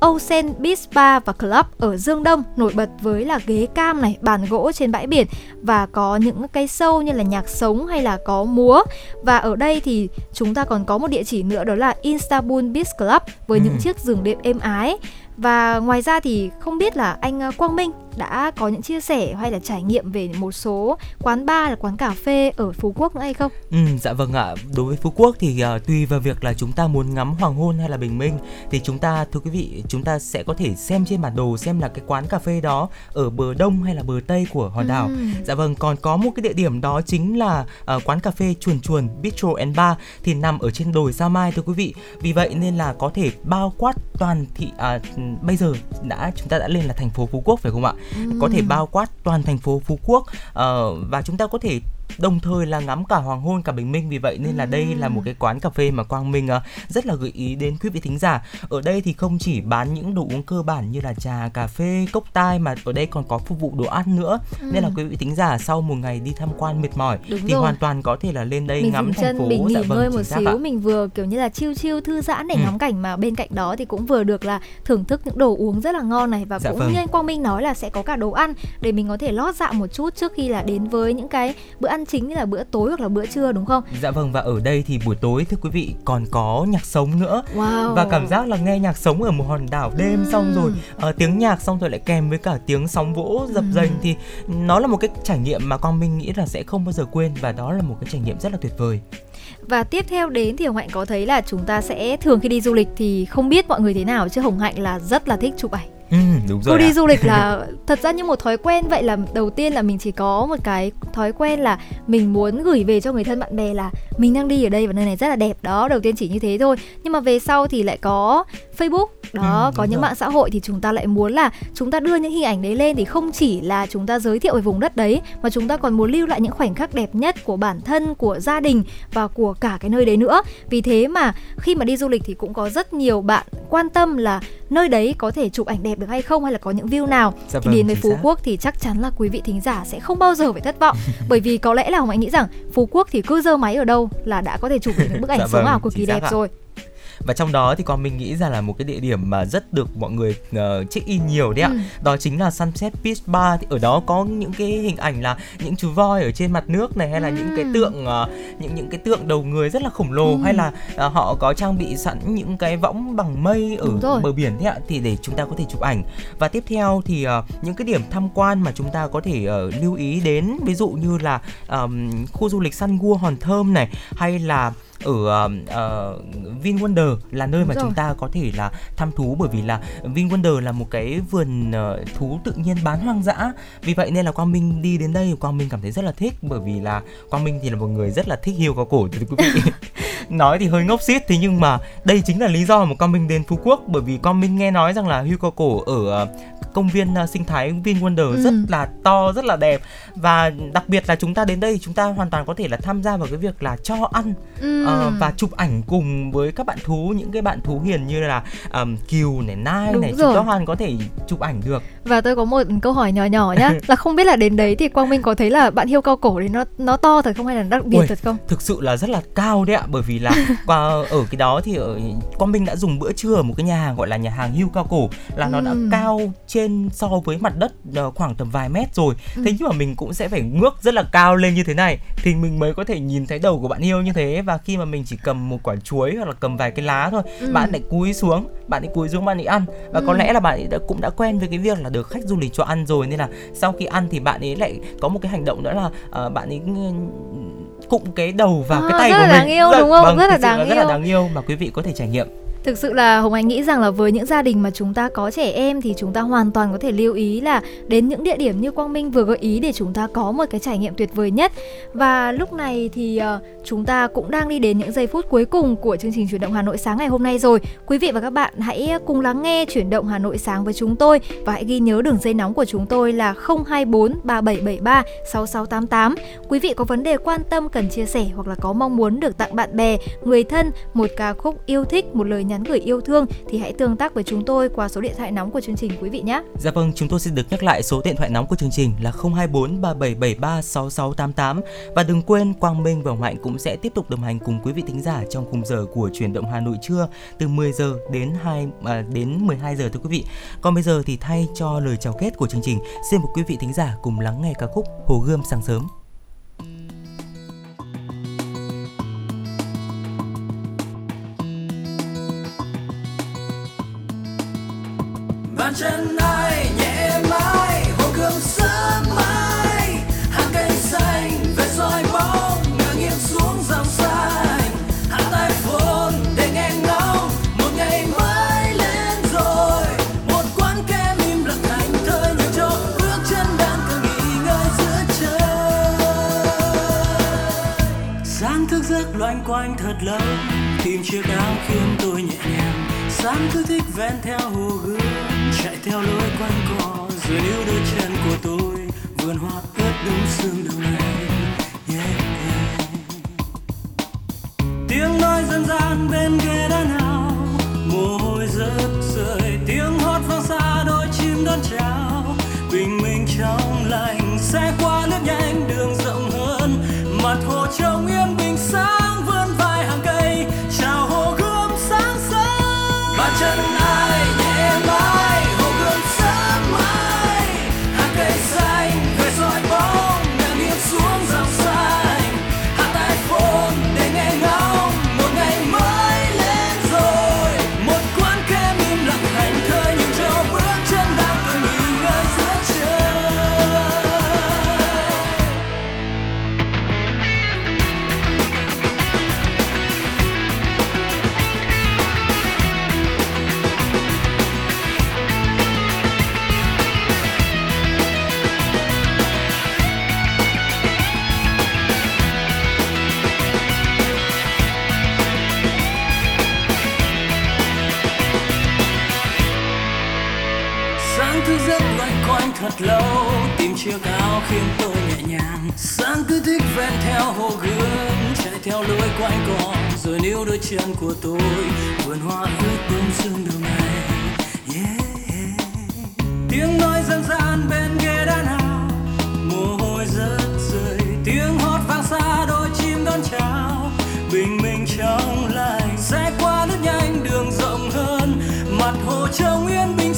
Ocean Beach Bar và Club ở Dương Đông nổi bật với là ghế cam này, bàn gỗ trên bãi biển và có những cái show như là nhạc sống hay là có múa. Và ở đây thì chúng ta còn có một địa chỉ nữa đó là Istanbul Beach Club với Ừ. những chiếc giường đệm êm ái. Và ngoài ra thì không biết là anh ờ, Quang Minh đã có những chia sẻ hay là trải nghiệm về một số quán bar là quán cà phê ở Phú Quốc nữa hay không? Ừ, dạ vâng ạ. Đối với Phú Quốc thì uh, tùy vào việc là chúng ta muốn ngắm hoàng hôn hay là bình minh thì chúng ta thưa quý vị chúng ta sẽ có thể xem trên bản đồ xem là cái quán cà phê đó ở bờ đông hay là bờ tây của hòn đảo. Ừm. Dạ vâng, còn có một cái địa điểm đó chính là uh, quán cà phê chuồn chuồn Bistro and Bar thì nằm ở trên đồi Sao Mai thưa quý vị. Vì vậy nên là có thể bao quát toàn thị à, bây giờ đã chúng ta đã lên là thành phố Phú Quốc phải không ạ? Có thể bao quát toàn thành phố Phú Quốc. Ờ, và chúng ta có thể đồng thời là ngắm cả hoàng hôn cả bình minh vì vậy nên là đây là một cái quán cà phê mà Quang Minh ờ, rất là gợi ý đến quý vị thính giả ở đây thì không chỉ bán những đồ uống cơ bản như là trà cà phê cốc tai mà ở đây còn có phục vụ đồ ăn nữa nên là quý vị thính giả sau một ngày đi tham quan mệt mỏi Đúng thì rồi. hoàn toàn có thể là lên đây mình ngắm dừng thành chân phố mình nghỉ Dạ vâng, ngơi một xíu ạ. mình vừa kiểu như là chiêu chiêu thư giãn để Ừ. ngắm cảnh mà bên cạnh đó thì cũng vừa được là thưởng thức những đồ uống rất là ngon này và Dạ cũng vâng. như anh Quang Minh nói là sẽ có cả đồ ăn để mình có thể lót dạ một chút trước khi là đến với những cái bữa ăn chính như là bữa tối hoặc là bữa trưa đúng không? Dạ vâng và ở đây thì buổi tối thưa quý vị còn có nhạc sống nữa Wow. và cảm giác là nghe nhạc sống ở một hòn đảo đêm Ừm. xong rồi ờ, tiếng nhạc xong rồi lại kèm với cả tiếng sóng vỗ dập Ừm. dềnh thì nó là một cái trải nghiệm mà con mình nghĩ là sẽ không bao giờ quên và đó là một cái trải nghiệm rất là tuyệt vời Và tiếp theo đến thì Hồng Hạnh có thấy là chúng ta sẽ thường khi đi du lịch thì không biết mọi người thế nào chứ Hồng Hạnh là rất là thích chụp ảnh. Ừ, đúng Cô rồi đi ạ. du lịch là thật ra như một thói quen vậy là đầu tiên là mình chỉ có một cái thói quen là mình muốn gửi về cho người thân bạn bè là mình đang đi ở đây và nơi này rất là đẹp đó đầu tiên chỉ như thế thôi nhưng mà về sau thì lại có Facebook đó Ừ, có những rồi. mạng xã hội thì chúng ta lại muốn là chúng ta đưa những hình ảnh đấy lên thì không chỉ là chúng ta giới thiệu về vùng đất đấy mà chúng ta còn muốn lưu lại những khoảnh khắc đẹp nhất của bản thân của gia đình và của cả cái nơi đấy nữa vì thế mà khi mà đi du lịch thì cũng có rất nhiều bạn quan tâm là nơi đấy có thể chụp ảnh đẹp được hay không hay là có những view nào Dạ thì vâng, đến với Phú xác. Quốc thì chắc chắn là quý vị thính giả sẽ không bao giờ phải thất vọng bởi vì có lẽ là Hồng Anh nghĩ rằng Phú Quốc thì cứ giơ máy ở đâu là đã có thể chụp được những bức ảnh Dạ sống vâng, ảo cực kỳ đẹp ạ. rồi và trong đó thì con mình nghĩ ra là một cái địa điểm mà rất được mọi người uh, check in nhiều đấy ạ Ừ. đó chính là Sunset Beach Bar thì ở đó có những cái hình ảnh là những chú voi ở trên mặt nước này hay là những cái Ừ. tượng ờ, những những cái tượng đầu người rất là khổng lồ Ừ. hay là ờ, họ có trang bị sẵn những cái võng bằng mây ở bờ biển đấy ạ thì để chúng ta có thể chụp ảnh và tiếp theo thì ờ, những cái điểm tham quan mà chúng ta có thể ờ, lưu ý đến ví dụ như là ờm, khu du lịch Sun Gua Hòn Thơm này hay là ở uh, Vin Wonder là nơi Đúng mà rồi. chúng ta có thể là thăm thú bởi vì là Vin Wonder là một cái vườn ờ, thú tự nhiên bán hoang dã vì vậy nên là Quang Minh đi đến đây Quang Minh cảm thấy rất là thích bởi vì là Quang Minh thì là một người rất là thích hiêu cao cổ thưa quý vị nói thì hơi ngốc xít thế nhưng mà đây chính là lý do mà Quang Minh đến Phú Quốc bởi vì Quang Minh nghe nói rằng là hiêu cao cổ ở ờ, công viên ờ, sinh thái Vin Wonder Ừ. rất là to rất là đẹp và đặc biệt là chúng ta đến đây chúng ta hoàn toàn có thể là tham gia vào cái việc là cho ăn Ừm. Ờ, và chụp ảnh cùng với các bạn thú những cái bạn thú hiền như là um, kiều này nai Đúng này rồi. chúng ta hoàn có thể chụp ảnh được Và tôi có một câu hỏi nhỏ nhỏ nhá Là không biết là đến đấy thì Quang Minh có thấy là bạn hiêu cao cổ thì nó nó to thật không hay là đặc biệt Ui, thật không? thực sự là rất là cao đấy ạ bởi vì là qua ở cái đó thì ở Quang Minh đã dùng bữa trưa ở một cái nhà hàng gọi là nhà hàng hưu cao cổ là nó đã Ừm. cao trên so với mặt đất ờ, khoảng tầm vài mét rồi Ừ. thế nhưng mà mình cũng sẽ phải ngước rất là cao lên như thế này thì mình mới có thể nhìn thấy đầu của bạn hiêu như thế và khi mà mình chỉ cầm một quả chuối hoặc là cầm vài cái lá thôi Ừ. bạn lại cúi xuống bạn ấy cúi xuống bạn ấy ăn và có Ừ. lẽ là bạn ấy đã cũng đã quen với cái việc là được khách du lịch cho ăn rồi nên là sau khi ăn thì bạn ấy lại có một cái hành động nữa là ờ, bạn ấy cụm cái đầu vào À, cái tay của là mình đáng yêu, Dạ, đúng không? vâng, Rất là đáng rất là yêu. đáng yêu mà quý vị có thể trải nghiệm Thực sự là Hồng Anh nghĩ rằng là với những gia đình mà chúng ta có trẻ em thì chúng ta hoàn toàn có thể lưu ý là đến những địa điểm như Quang Minh vừa gợi ý để chúng ta có một cái trải nghiệm tuyệt vời nhất. Và lúc này thì uh, chúng ta cũng đang đi đến những giây phút cuối cùng của chương trình chuyển động Hà Nội sáng ngày hôm nay rồi. Quý vị và các bạn hãy cùng lắng nghe chuyển động Hà Nội sáng với chúng tôi và hãy ghi nhớ đường dây nóng của chúng tôi là 024 3773 6688. Quý vị có vấn đề quan tâm cần chia sẻ hoặc là có mong muốn được tặng bạn bè, người thân một ca khúc yêu thích, một lời nhắn gửi yêu thương thì hãy tương tác với chúng tôi qua số điện thoại nóng của chương trình quý vị nhé. Dạ vâng, chúng tôi xin được nhắc lại số điện thoại nóng của chương trình là 024 3773 6688 và đừng quên Quang Minh và Hạnh cũng sẽ tiếp tục đồng hành cùng quý vị thính giả trong khung giờ của chuyển động Hà Nội trưa từ 10 giờ đến 2 à, đến 12 giờ thưa quý vị. Còn bây giờ thì thay cho lời chào kết của chương trình, xin mời quý vị thính giả cùng lắng nghe ca khúc Hồ Gươm sáng sớm. Lâu. Tìm chiếc áo khiến tôi nhẹ nhàng. Sáng cứ thích ven theo hồ gươm chạy theo lối quanh co rồi níu đôi chân của tôi vườn hoa ướt đúng sương đầu này. Yeah, yeah. tiếng nói dân gian bên ghế đá nào mồ hôi rớt rơi tiếng hót vang xa đôi chim đón chào. Bình minh trong lành sẽ qua nước nhanh thật lâu. Tìm chưa áo khiến tôi nhẹ nhàng. Sáng cứ thích ven theo hồ gươm, chạy theo lối quanh cỏ rồi níu đôi chân của tôi, vườn hoa ướt bươm sương đường này. Yeah. tiếng nói dân gian bên ghế đàn hào mồ hôi rớt rơi, tiếng hót vang xa đôi chim đón chào. Bình minh trong lành, sẽ qua nước nhanh, đường rộng hơn. Mặt hồ trong yên bình